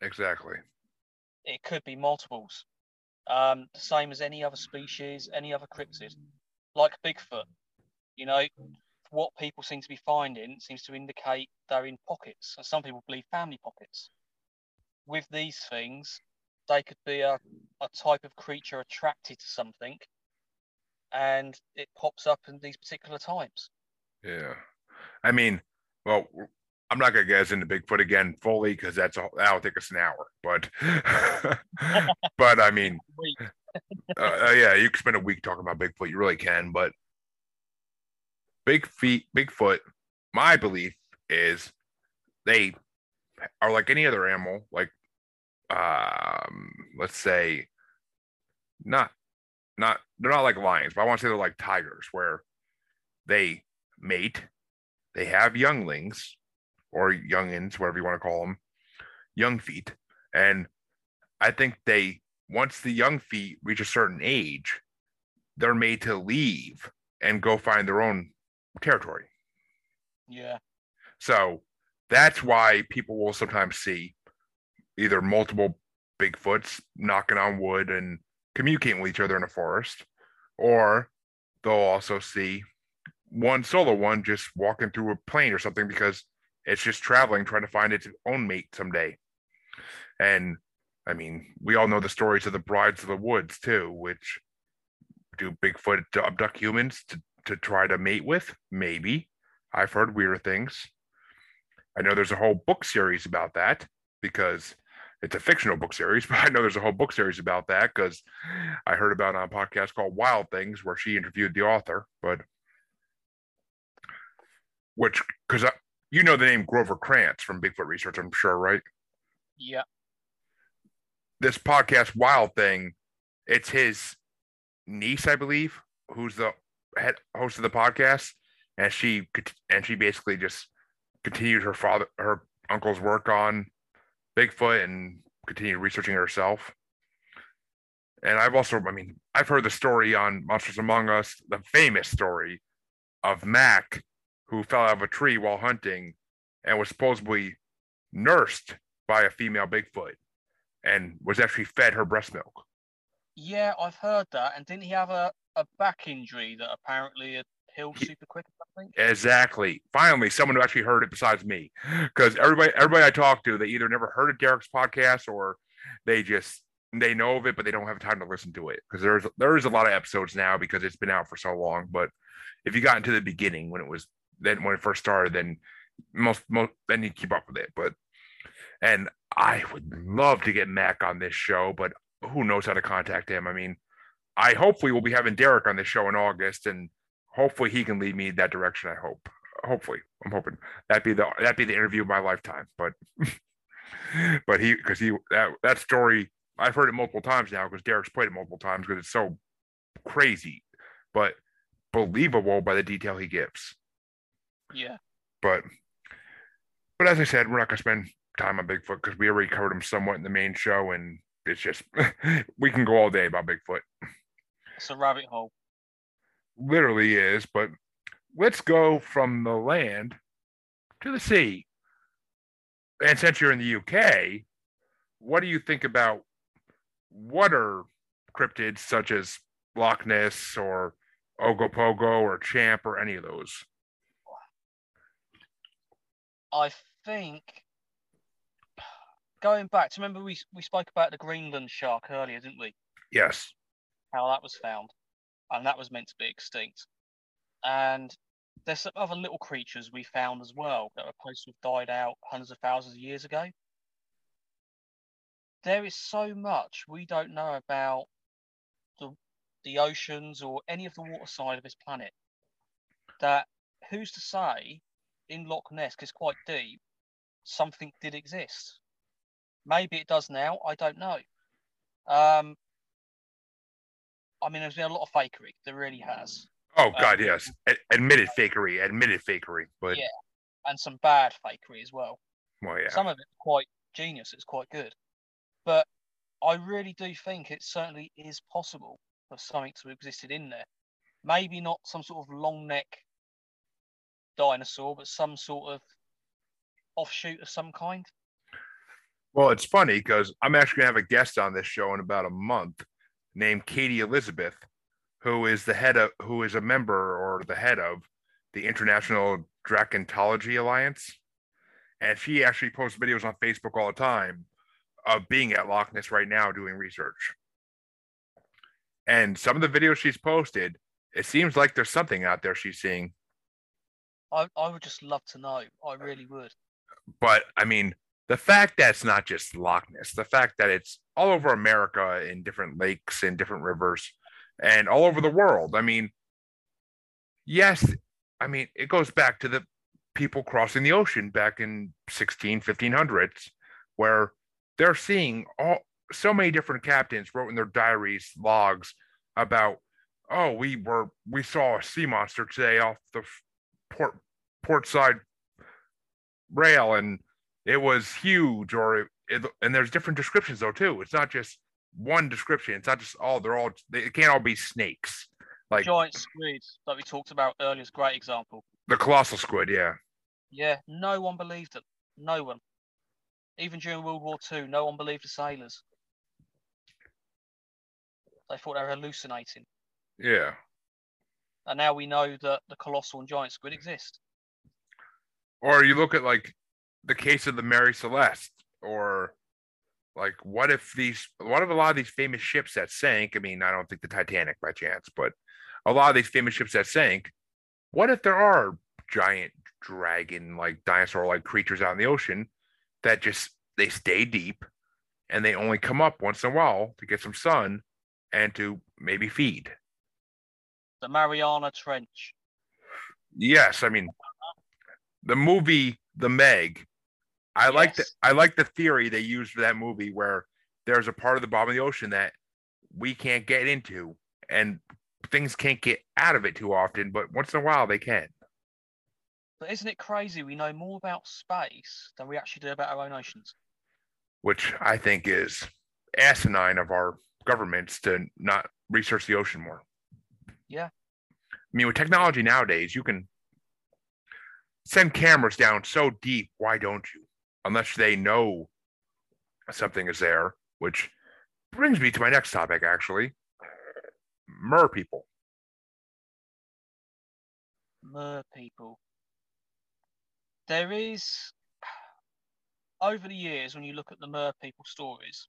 Exactly. It could be multiples. Um, the same as any other species, any other cryptid, like Bigfoot. You know, what people seem to be finding seems to indicate they're in pockets, and some people believe family pockets. With these things, they could be a, a type of creature attracted to something, and it pops up in these particular times. Yeah. I mean, well, I'm not gonna get us into Bigfoot again fully because that's all that'll take us an hour. But <laughs> but I mean, <laughs> uh, uh, yeah, you can spend a week talking about Bigfoot. You really can. But Big feet, Bigfoot, my belief is they are like any other animal, like um, let's say not not they're not like lions, but I want to say they're like tigers, where they mate, they have younglings or youngins, whatever you want to call them, young feet, and I think they once the young feet reach a certain age, they're made to leave and go find their own territory. Yeah. So that's why people will sometimes see either multiple Bigfoots knocking on wood and communicating with each other in a forest, or they'll also see one solo one just walking through a plane or something because it's just traveling, trying to find its own mate someday. And I mean, we all know the stories of the brides of the woods too, which do Bigfoot abduct humans to, to try to mate with? Maybe. I've heard weirder things. I know there's a whole book series about that because it's a fictional book series, <laughs> but I know there's a whole book series about that because I heard about on a podcast called Wild Things where she interviewed the author. But which, because you know the name Grover Krantz from Bigfoot Research, I'm sure, right? Yeah. This podcast, Wild Thing, it's his niece, I believe, who's the head host of the podcast, and she and she basically just continued her father, her uncle's work on Bigfoot and continued researching herself. And I've also, I mean, I've heard the story on Monsters Among Us, the famous story of Mac, who fell out of a tree while hunting and was supposedly nursed by a female Bigfoot and was actually fed her breast milk. Yeah, I've heard that. And didn't he have a, a back injury that apparently had healed super quick or something? Exactly. Finally, someone who actually heard it besides me. Because everybody everybody I talk to, they either never heard of Derek's podcast or they just they know of it, but they don't have time to listen to it. Because there's there is a lot of episodes now because it's been out for so long. But if you got into the beginning when it was then when it first started, then most most then you keep up with it. But and I would love to get Mac on this show, but who knows how to contact him? I mean, I hopefully will be having Derek on the show in August, and hopefully he can lead me that direction. I hope. Hopefully, I'm hoping that'd be the that'd be the interview of my lifetime. But <laughs> but he because he that that story I've heard it multiple times now because Derek's played it multiple times because it's so crazy, but believable by the detail he gives. Yeah. But but as I said, we're not gonna spend time on Bigfoot because we already covered him somewhat in the main show, and it's just <laughs> we can go all day about Bigfoot. It's a rabbit hole. Literally is, but let's go from the land to the sea. And since you're in the UK, what do you think about water cryptids such as Loch Ness or Ogopogo or Champ or any of those? I think going back to remember we we spoke about the Greenland shark earlier, didn't we? Yes. How that was found, and that was meant to be extinct. And there's some other little creatures we found as well that are supposed to have died out hundreds of thousands of years ago. There is so much we don't know about the the oceans or any of the water side of this planet that who's to say in Loch Ness, because it's quite deep, something did exist. Maybe it does now. I don't know. Um, I mean, there's been a lot of fakery. There really has. Oh God, um, yes. Admitted fakery. Admitted fakery. But yeah, and some bad fakery as well. Well, yeah. Some of it's quite genius. It's quite good, but I really do think it certainly is possible for something to have existed in there. Maybe not some sort of long neck dinosaur, but some sort of offshoot of some kind. Well, it's funny because I'm actually going to have a guest on this show in about a month named Katie Elizabeth, who is the head of, who is a member or the head of the International Dracontology Alliance. And she actually posts videos on Facebook all the time of being at Loch Ness right now doing research. And some of the videos she's posted, it seems like there's something out there she's seeing. I, I would just love to know. I really would. But I mean, the fact that it's not just Loch Ness, the fact that it's all over America in different lakes and different rivers and all over the world. I mean, yes, I mean, it goes back to the people crossing the ocean back in 16 1500s where they're seeing all so many different captains wrote in their diaries logs about oh we were we saw a sea monster today off the port port side rail and it was huge or it, it, and there's different descriptions though too. It's not just one description. It's not just all oh, they're all they it can't all be snakes. Like giant squid that we talked about earlier is a great example. the colossal squid yeah. Yeah no one believed it. No one. Even during world war ii no one believed the sailors. They thought they were hallucinating. Yeah. And now we know that the colossal and giant squid exist. Or you look at like the case of the mary celeste or like what if these what if a lot of these famous ships that sank i mean i don't think the titanic by chance but a lot of these famous ships that sank what if there are giant dragon like dinosaur like creatures out in the ocean that just they stay deep and they only come up once in a while to get some sun and to maybe feed? The mariana trench. Yes i mean the movie the meg I yes. like the I like the theory they used for that movie where there's a part of the bottom of the ocean that we can't get into and things can't get out of it too often, but once in a while they can. But isn't it crazy we know more about space than we actually do about our own oceans? Which I think is asinine of our governments to not research the ocean more. Yeah. I mean, with technology nowadays, you can send cameras down so deep. Why don't you? Unless they know something is there, which brings me to my next topic, actually. Mer people. Mer people. There is, over the years, when you look at the Mer people stories,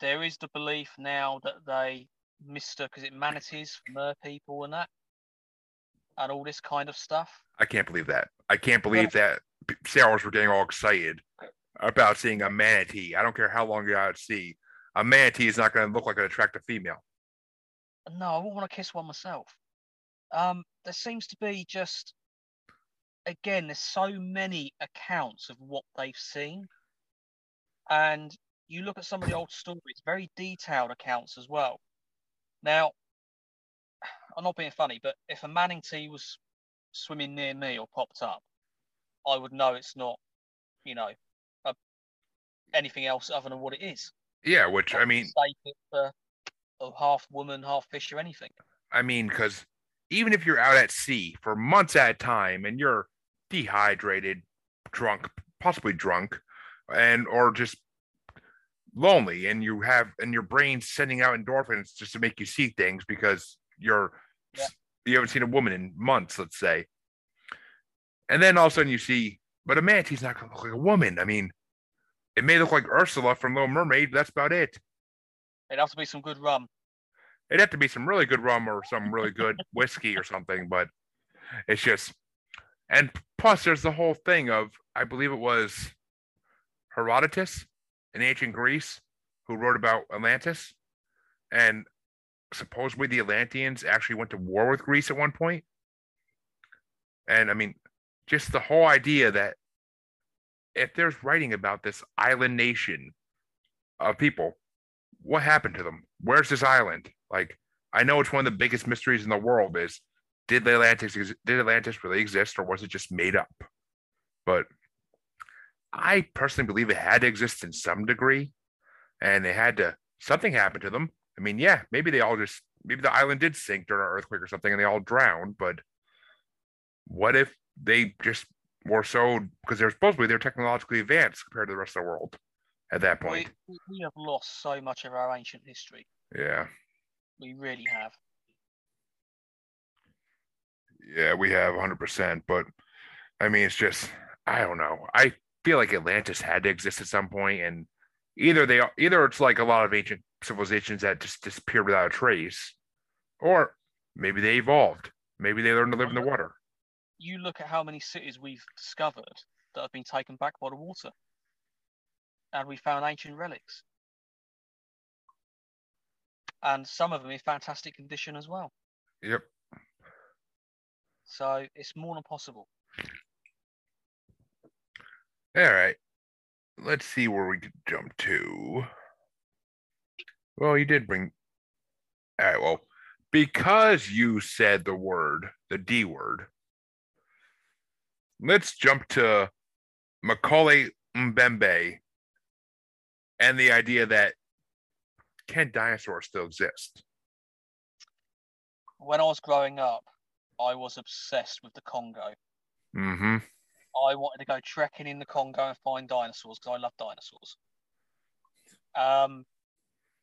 there is the belief now that they mistook, is it manatees for Mer people and that? And all this kind of stuff. I can't believe that. I can't believe yeah. that sailors were getting all excited about seeing a manatee. I don't care how long you're out at sea. A manatee is not going to look like an attractive female. No, I wouldn't want to kiss one myself. Um, there seems to be just, again, there's so many accounts of what they've seen. And you look at some of the old stories, very detailed accounts as well. Now, I'm not being funny, but if a manatee was swimming near me or popped up, I would know it's not, you know, a, anything else other than what it is. Yeah, which I, I mean, for a half woman, half fish, or anything. I mean, because even if you're out at sea for months at a time and you're dehydrated, drunk, possibly drunk, and or just lonely, and you have and your brain's sending out endorphins just to make you see things because you're yeah. you haven't seen a woman in months, let's say. And then all of a sudden you see, but a manatee's not going to look like a woman. I mean, it may look like Ursula from Little Mermaid, but that's about it. It'd have to be some good rum. It'd have to be some really good rum or some really good <laughs> whiskey or something, but it's just, and plus there's the whole thing of, I believe it was Herodotus in ancient Greece who wrote about Atlantis. And supposedly the Atlanteans actually went to war with Greece at one point. And I mean, just the whole idea that if there's writing about this island nation of people, what happened to them? Where's this island? Like, I know it's one of the biggest mysteries in the world is did the Atlantis did Atlantis really exist or was it just made up? But I personally believe it had to exist in some degree, and they had to something happened to them. I mean, yeah, maybe they all just maybe the island did sink during an earthquake or something, and they all drowned. But what if they just were so because they're supposedly they're technologically advanced compared to the rest of the world at that point. We, we have lost so much of our ancient history. Yeah. We really have. Yeah, we have 100%. But I mean, it's just, I don't know. I feel like Atlantis had to exist at some point, and either they either it's like a lot of ancient civilizations that just disappeared without a trace, or maybe they evolved. Maybe they learned to live in the water you look at how many cities we've discovered that have been taken back by the water, and we found ancient relics, and some of them in fantastic condition as well. Yep. So it's more than possible. All right. Let's see where we could jump to. Well, you did bring. All right. Well, because you said the word, the D word, let's jump to Macaulay Mbembe and the idea that can dinosaurs still exist? When I was growing up, I was obsessed with the Congo. Mm-hmm. I wanted to go trekking in the Congo and find dinosaurs because I love dinosaurs. Um,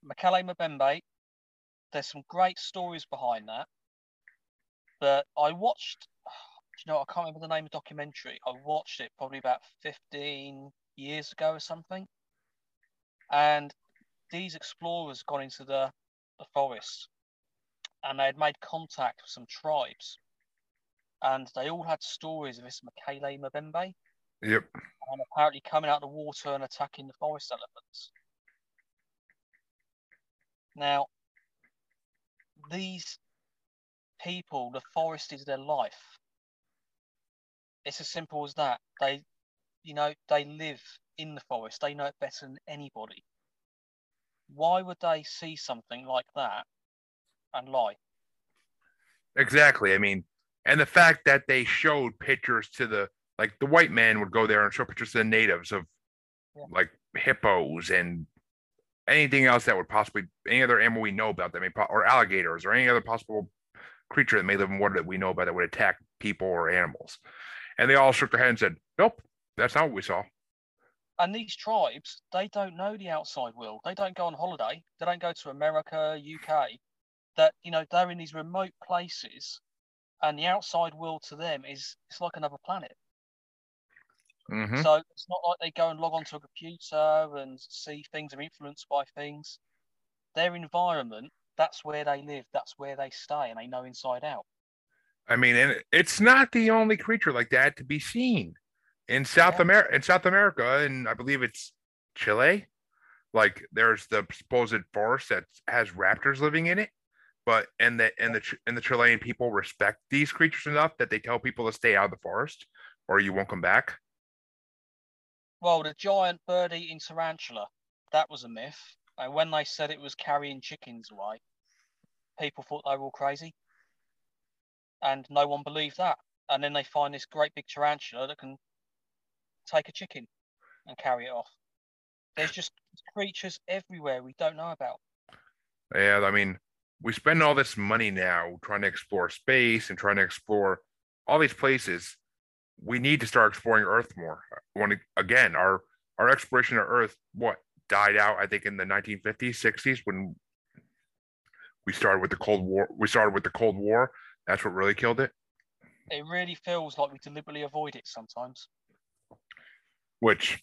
Mokele-mbembe, there's some great stories behind that. But I watched, you know, I can't remember the name of the documentary. I watched it probably about 15 years ago or something. And these explorers got into the, the forest and they had made contact with some tribes. And they all had stories of this Mokele-mbembe. Yep. And apparently coming out of the water and attacking the forest elephants. Now, these people, the forest is their life. It's as simple as that. They, you know, they live in the forest. They know it better than anybody. Why would they see something like that and lie? Exactly. I mean, and the fact that they showed pictures to the like the white man would go there and show pictures to the natives of Yeah. like hippos and anything else that would possibly any other animal we know about that may or alligators or any other possible creature that may live in water that we know about that would attack people or animals. And they all shook their head and said, Nope, that's not what we saw. And these tribes, they don't know the outside world. They don't go on holiday. They don't go to America, UK. That you know, they're in these remote places, and the outside world to them is it's like another planet. Mm-hmm. So it's not like they go and log onto a computer and see things are influenced by things. Their environment, that's where they live, that's where they stay, and they know inside out. I mean, and it's not the only creature like that to be seen in South Yeah. America. In South America, and I believe it's Chile. Like there's the supposed forest that has raptors living in it, but and the and the and the Chilean people respect these creatures enough that they tell people to stay out of the forest or you won't come back. Well, the giant bird eating tarantula, that was a myth. And when they said it was carrying chickens away, people thought they were all crazy. And no one believed that. And then they find this great big tarantula that can take a chicken and carry it off. There's just creatures everywhere we don't know about. Yeah, I mean, we spend all this money now trying to explore space and trying to explore all these places. We need to start exploring Earth more. When again, our our exploration of Earth, what died out? I think in the 1950s, 60s, when we started with the Cold War. We started with the Cold War. That's what really killed it. It really feels like we deliberately avoid it sometimes. Which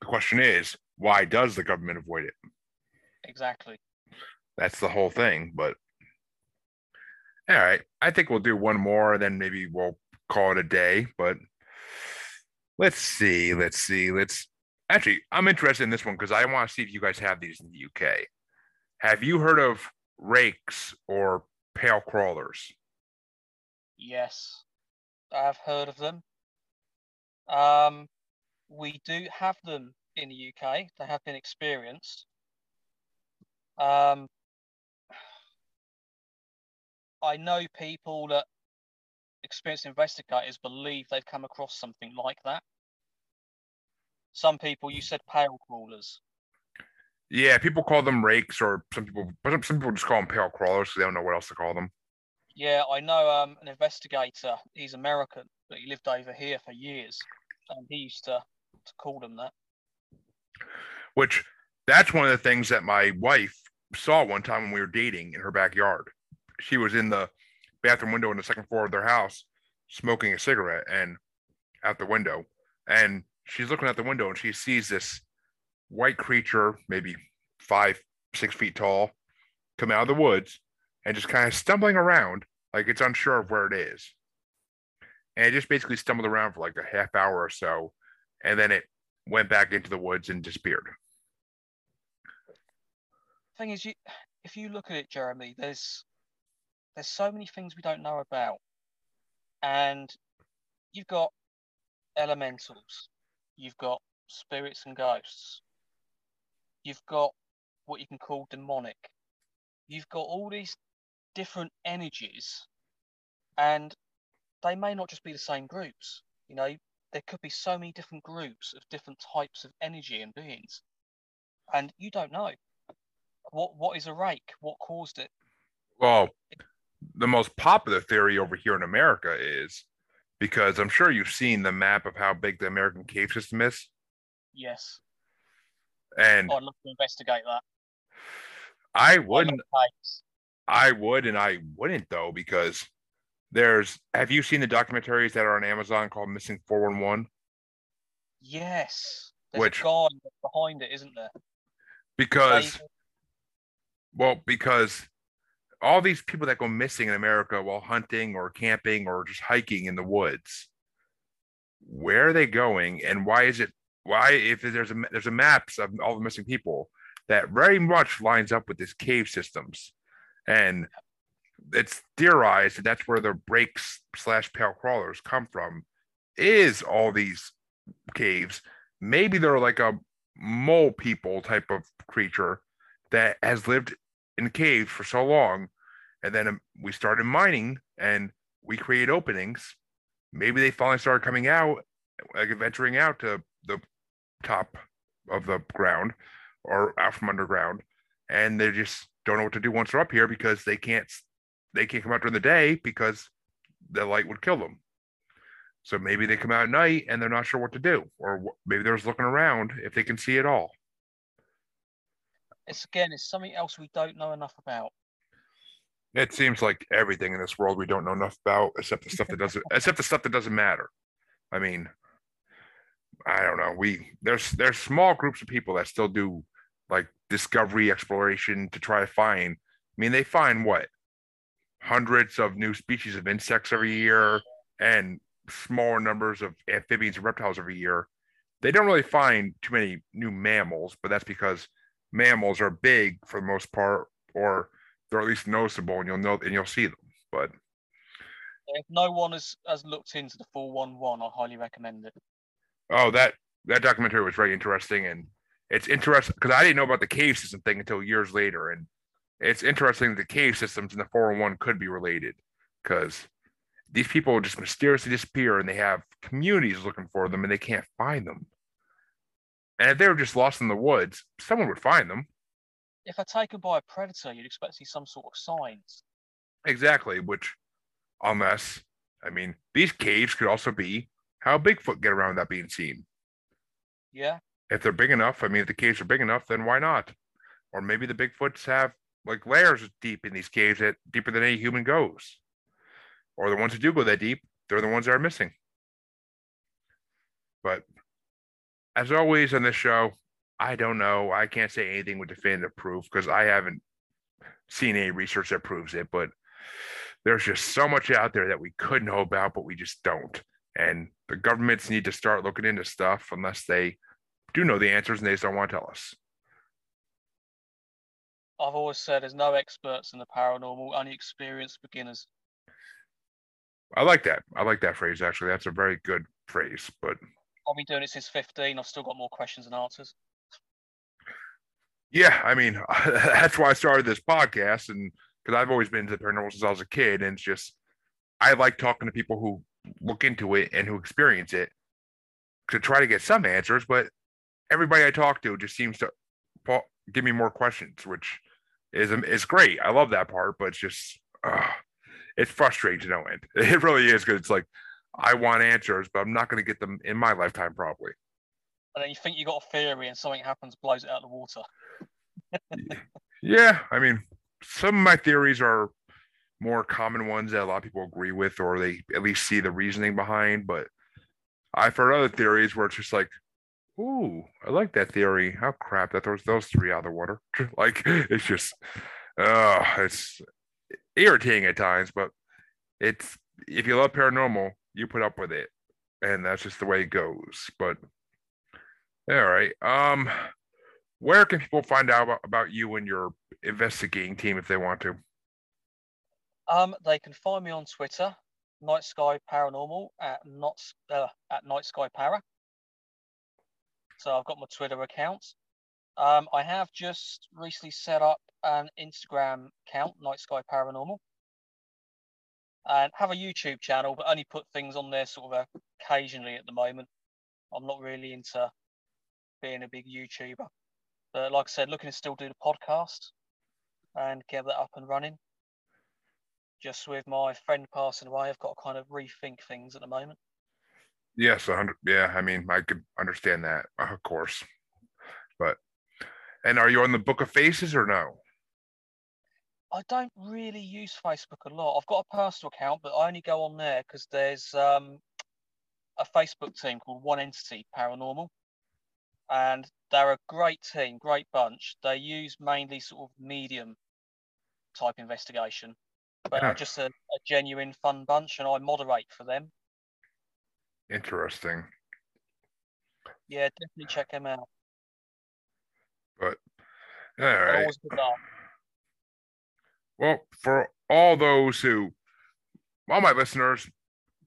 the question is, why does the government avoid it? Exactly. That's the whole thing. But all right, I think we'll do one more, then maybe we'll call it a day. But let's see, let's see, let's actually, I'm interested in this one because I want to see if you guys have these in the UK. Have you heard of rakes or pale crawlers? Yes, I've heard of them. Um, we do have them in the UK. They have been experienced. Um, I know people that experienced investigators believe they've come across something like that. Some people, you said pale crawlers. Yeah, people call them rakes, or some people, some- people just call them pale crawlers because they don't know what else to call them. Yeah, I know um, an investigator. He's American, but he lived over here for years, and he used to, to call them that. Which that's one of the things that my wife saw one time when we were dating in her backyard. She was in the bathroom window in the second floor of their house smoking a cigarette and out the window. And she's looking out the window and she sees this white creature, maybe five, six feet tall, come out of the woods and just kind of stumbling around like it's unsure of where it is. And it just basically stumbled around for like a half hour or so. And then it went back into the woods and disappeared. thing is, you if you look at it, Jeremy, there's there's so many things we don't know about, and you've got elementals, you've got spirits and ghosts, you've got what you can call demonic, you've got all these different energies, and they may not just be the same groups. You know, there could be so many different groups of different types of energy and beings, and you don't know what what is a rake, what caused it. Well, the most popular theory over here in America is because I'm sure you've seen the map of how big the American cave system is. Yes. And I'd love to investigate that. I wouldn't. I would, and I wouldn't though, because there's. Have you seen the documentaries that are on Amazon called Missing Four One One? Yes. There's Which- a guy behind it, isn't there? Because David- well, because all these people that go missing in America while hunting or camping or just hiking in the woods, where are they going, and why is it? Why, if there's a there's a maps of all the missing people that very much lines up with this cave systems, and it's theorized that that's where the rakes slash pale crawlers come from, is all these caves. Maybe they're like a mole people type of creature that has lived in caves for so long, and then um, we started mining and we create openings. Maybe they finally started coming out, like venturing out to the top of the ground or out from underground, and they just don't know what to do once they're up here because they can't they can't come out during the day because the light would kill them. So maybe they come out at night and they're not sure what to do, or maybe they're just looking around if they can see it all. It's again, it's something else we don't know enough about. It seems like everything in this world we don't know enough about, except the stuff that doesn't, <laughs> except the stuff that doesn't matter. I mean, I don't know. We there's there's small groups of people that still do like discovery exploration to try to find. I mean, they find what hundreds of new species of insects every year and smaller numbers of amphibians and reptiles every year. They don't really find too many new mammals, but that's because mammals are big for the most part, or they're at least noticeable, and you'll know and you'll see them. But If no one has, has looked into the 411, I highly recommend it. oh, that that documentary was very interesting, and it's interesting because I didn't know about the cave system thing until years later, and it's interesting that the cave systems and the 401 could be related because these people just mysteriously disappear and they have communities looking for them and they can't find them. And if they were just lost in the woods, someone would find them. If they're taken by a predator, you'd expect to see some sort of signs. Exactly, which unless I mean these caves could also be how Bigfoot get around without being seen. Yeah, If they're big enough, I mean if the caves are big enough, then why not? Or maybe the Bigfoots have like layers deep in these caves that deeper than any human goes. Or the ones who do go that deep, they're the ones that are missing. But as always on this show, I don't know. I can't say anything with definitive proof because I haven't seen any research that proves it. But there's just so much out there that we could know about, but we just don't. And the governments need to start looking into stuff unless they do know the answers and they just don't want to tell us. I've always said there's no experts in the paranormal, only experienced beginners. I like that. I like that phrase actually. That's a very good phrase. But I've been doing it since 15. I've still got more questions than answers. yeah, I mean <laughs> that's why I started this podcast, and because I've always been into the paranormal since I was a kid, and it's just I like talking to people who look into it and who experience it to try to get some answers. But everybody I talk to just seems to give me more questions, which is is great. I love that part, but it's just uh, it's frustrating to no end. <laughs> It really is because it's like I want answers, but I'm not going to get them in my lifetime, probably. And then you think you got a theory and something happens, blows it out of the water. <laughs> Yeah, I mean, some of my theories are more common ones that a lot of people agree with, or they at least see the reasoning behind. But I've heard other theories where it's just like, "Ooh, I like that theory." How crap that throws those three out of the water. <laughs> like it's just, uh, it's irritating at times. But it's if you love paranormal, you put up with it, and that's just the way it goes. But all right, um where can people find out about, about you and your investigating team if they want to? Um, they can find me on Twitter, Night Sky Paranormal at not uh, at Night Sky Para. So I've got my Twitter account. Um, I have just recently set up an Instagram account, Night Sky Paranormal, and have a YouTube channel, but only put things on there sort of occasionally at the moment. I'm not really into being a big YouTuber. But like I said, looking to still do the podcast and get that up and running. Just with my friend passing away, I've got to kind of rethink things at the moment. Yes, hundred. Yeah, I mean, I could understand that, of course. But, and are you on the Book of Faces or no? I don't really use Facebook a lot. I've got a personal account, but I only go on there because there's um, a Facebook team called One Entity Paranormal, and they're a great team, great bunch. They use mainly sort of medium type investigation, but yeah. just a, a genuine fun bunch, and I moderate for them. Interesting. Yeah, definitely check him out. But all right. Well, for all those who, all my listeners,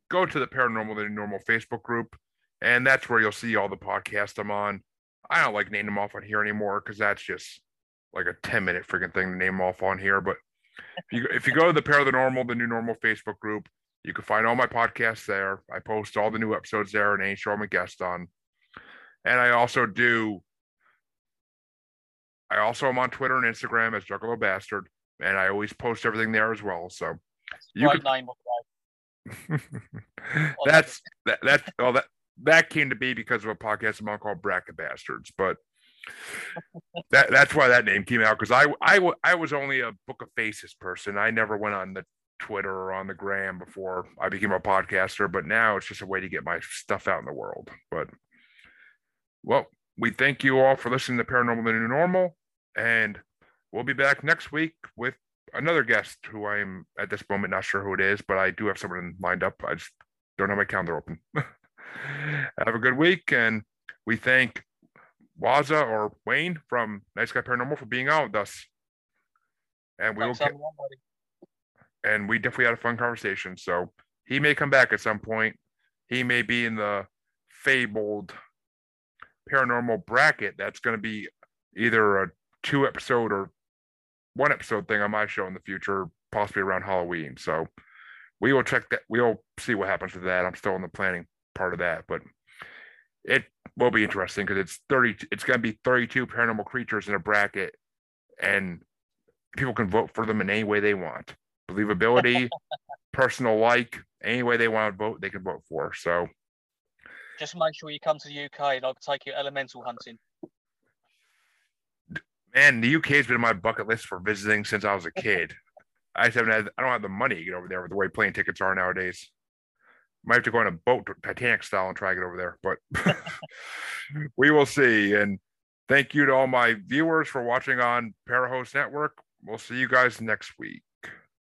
go to the Paranormal the new Normal Facebook group, and that's where you'll see all the podcasts I'm on. I don't like naming them off on here anymore because that's just like a 10 minute freaking thing to name off on here. But if you, if you go to the Paranormal the New Normal Facebook group, you can find all my podcasts there. I post all the new episodes there and any show I'm a guest on. And I also do, I also am on Twitter and Instagram as Juggalo Bastard. And I always post everything there as well. So you can, name <laughs> that's that that's well that that came to be because of a podcast I'm on called Bracket Bastards, but that that's why that name came out because I, I I was only a Book of Faces person. I never went on the Twitter or on the gram before I became a podcaster, but now it's just a way to get my stuff out in the world. But well, we thank you all for listening to Paranormal the New Normal, and we'll be back next week with another guest who I am at this moment not sure who it is, but I do have someone lined up. I just don't have my calendar open. <laughs> have a good week, and we thank Wazza or Wayne from Night Sky Paranormal for being out with us. And we will get, and we definitely had a fun conversation. So he may come back at some point. He may be in the fabled paranormal bracket that's going to be either a two episode or one episode thing on my show in the future, possibly around Halloween. So we will check that. We'll see what happens with that. I'm still in the planning part of that, but it will be interesting because it's 30. It's going to be 32 paranormal creatures in a bracket, and people can vote for them in any way they want believability, personal like, any way they want to vote, they can vote for. So just make sure you come to the UK and I'll take you elemental hunting. Man, the UK has been on my bucket list for visiting since I was a kid. I just haven't had, I don't have the money to get over there with the way plane tickets are nowadays. Might have to go on a boat, Titanic style, and try to get over there, but <laughs> we will see. And thank you to all my viewers for watching on Parahost Network. We'll see you guys next week.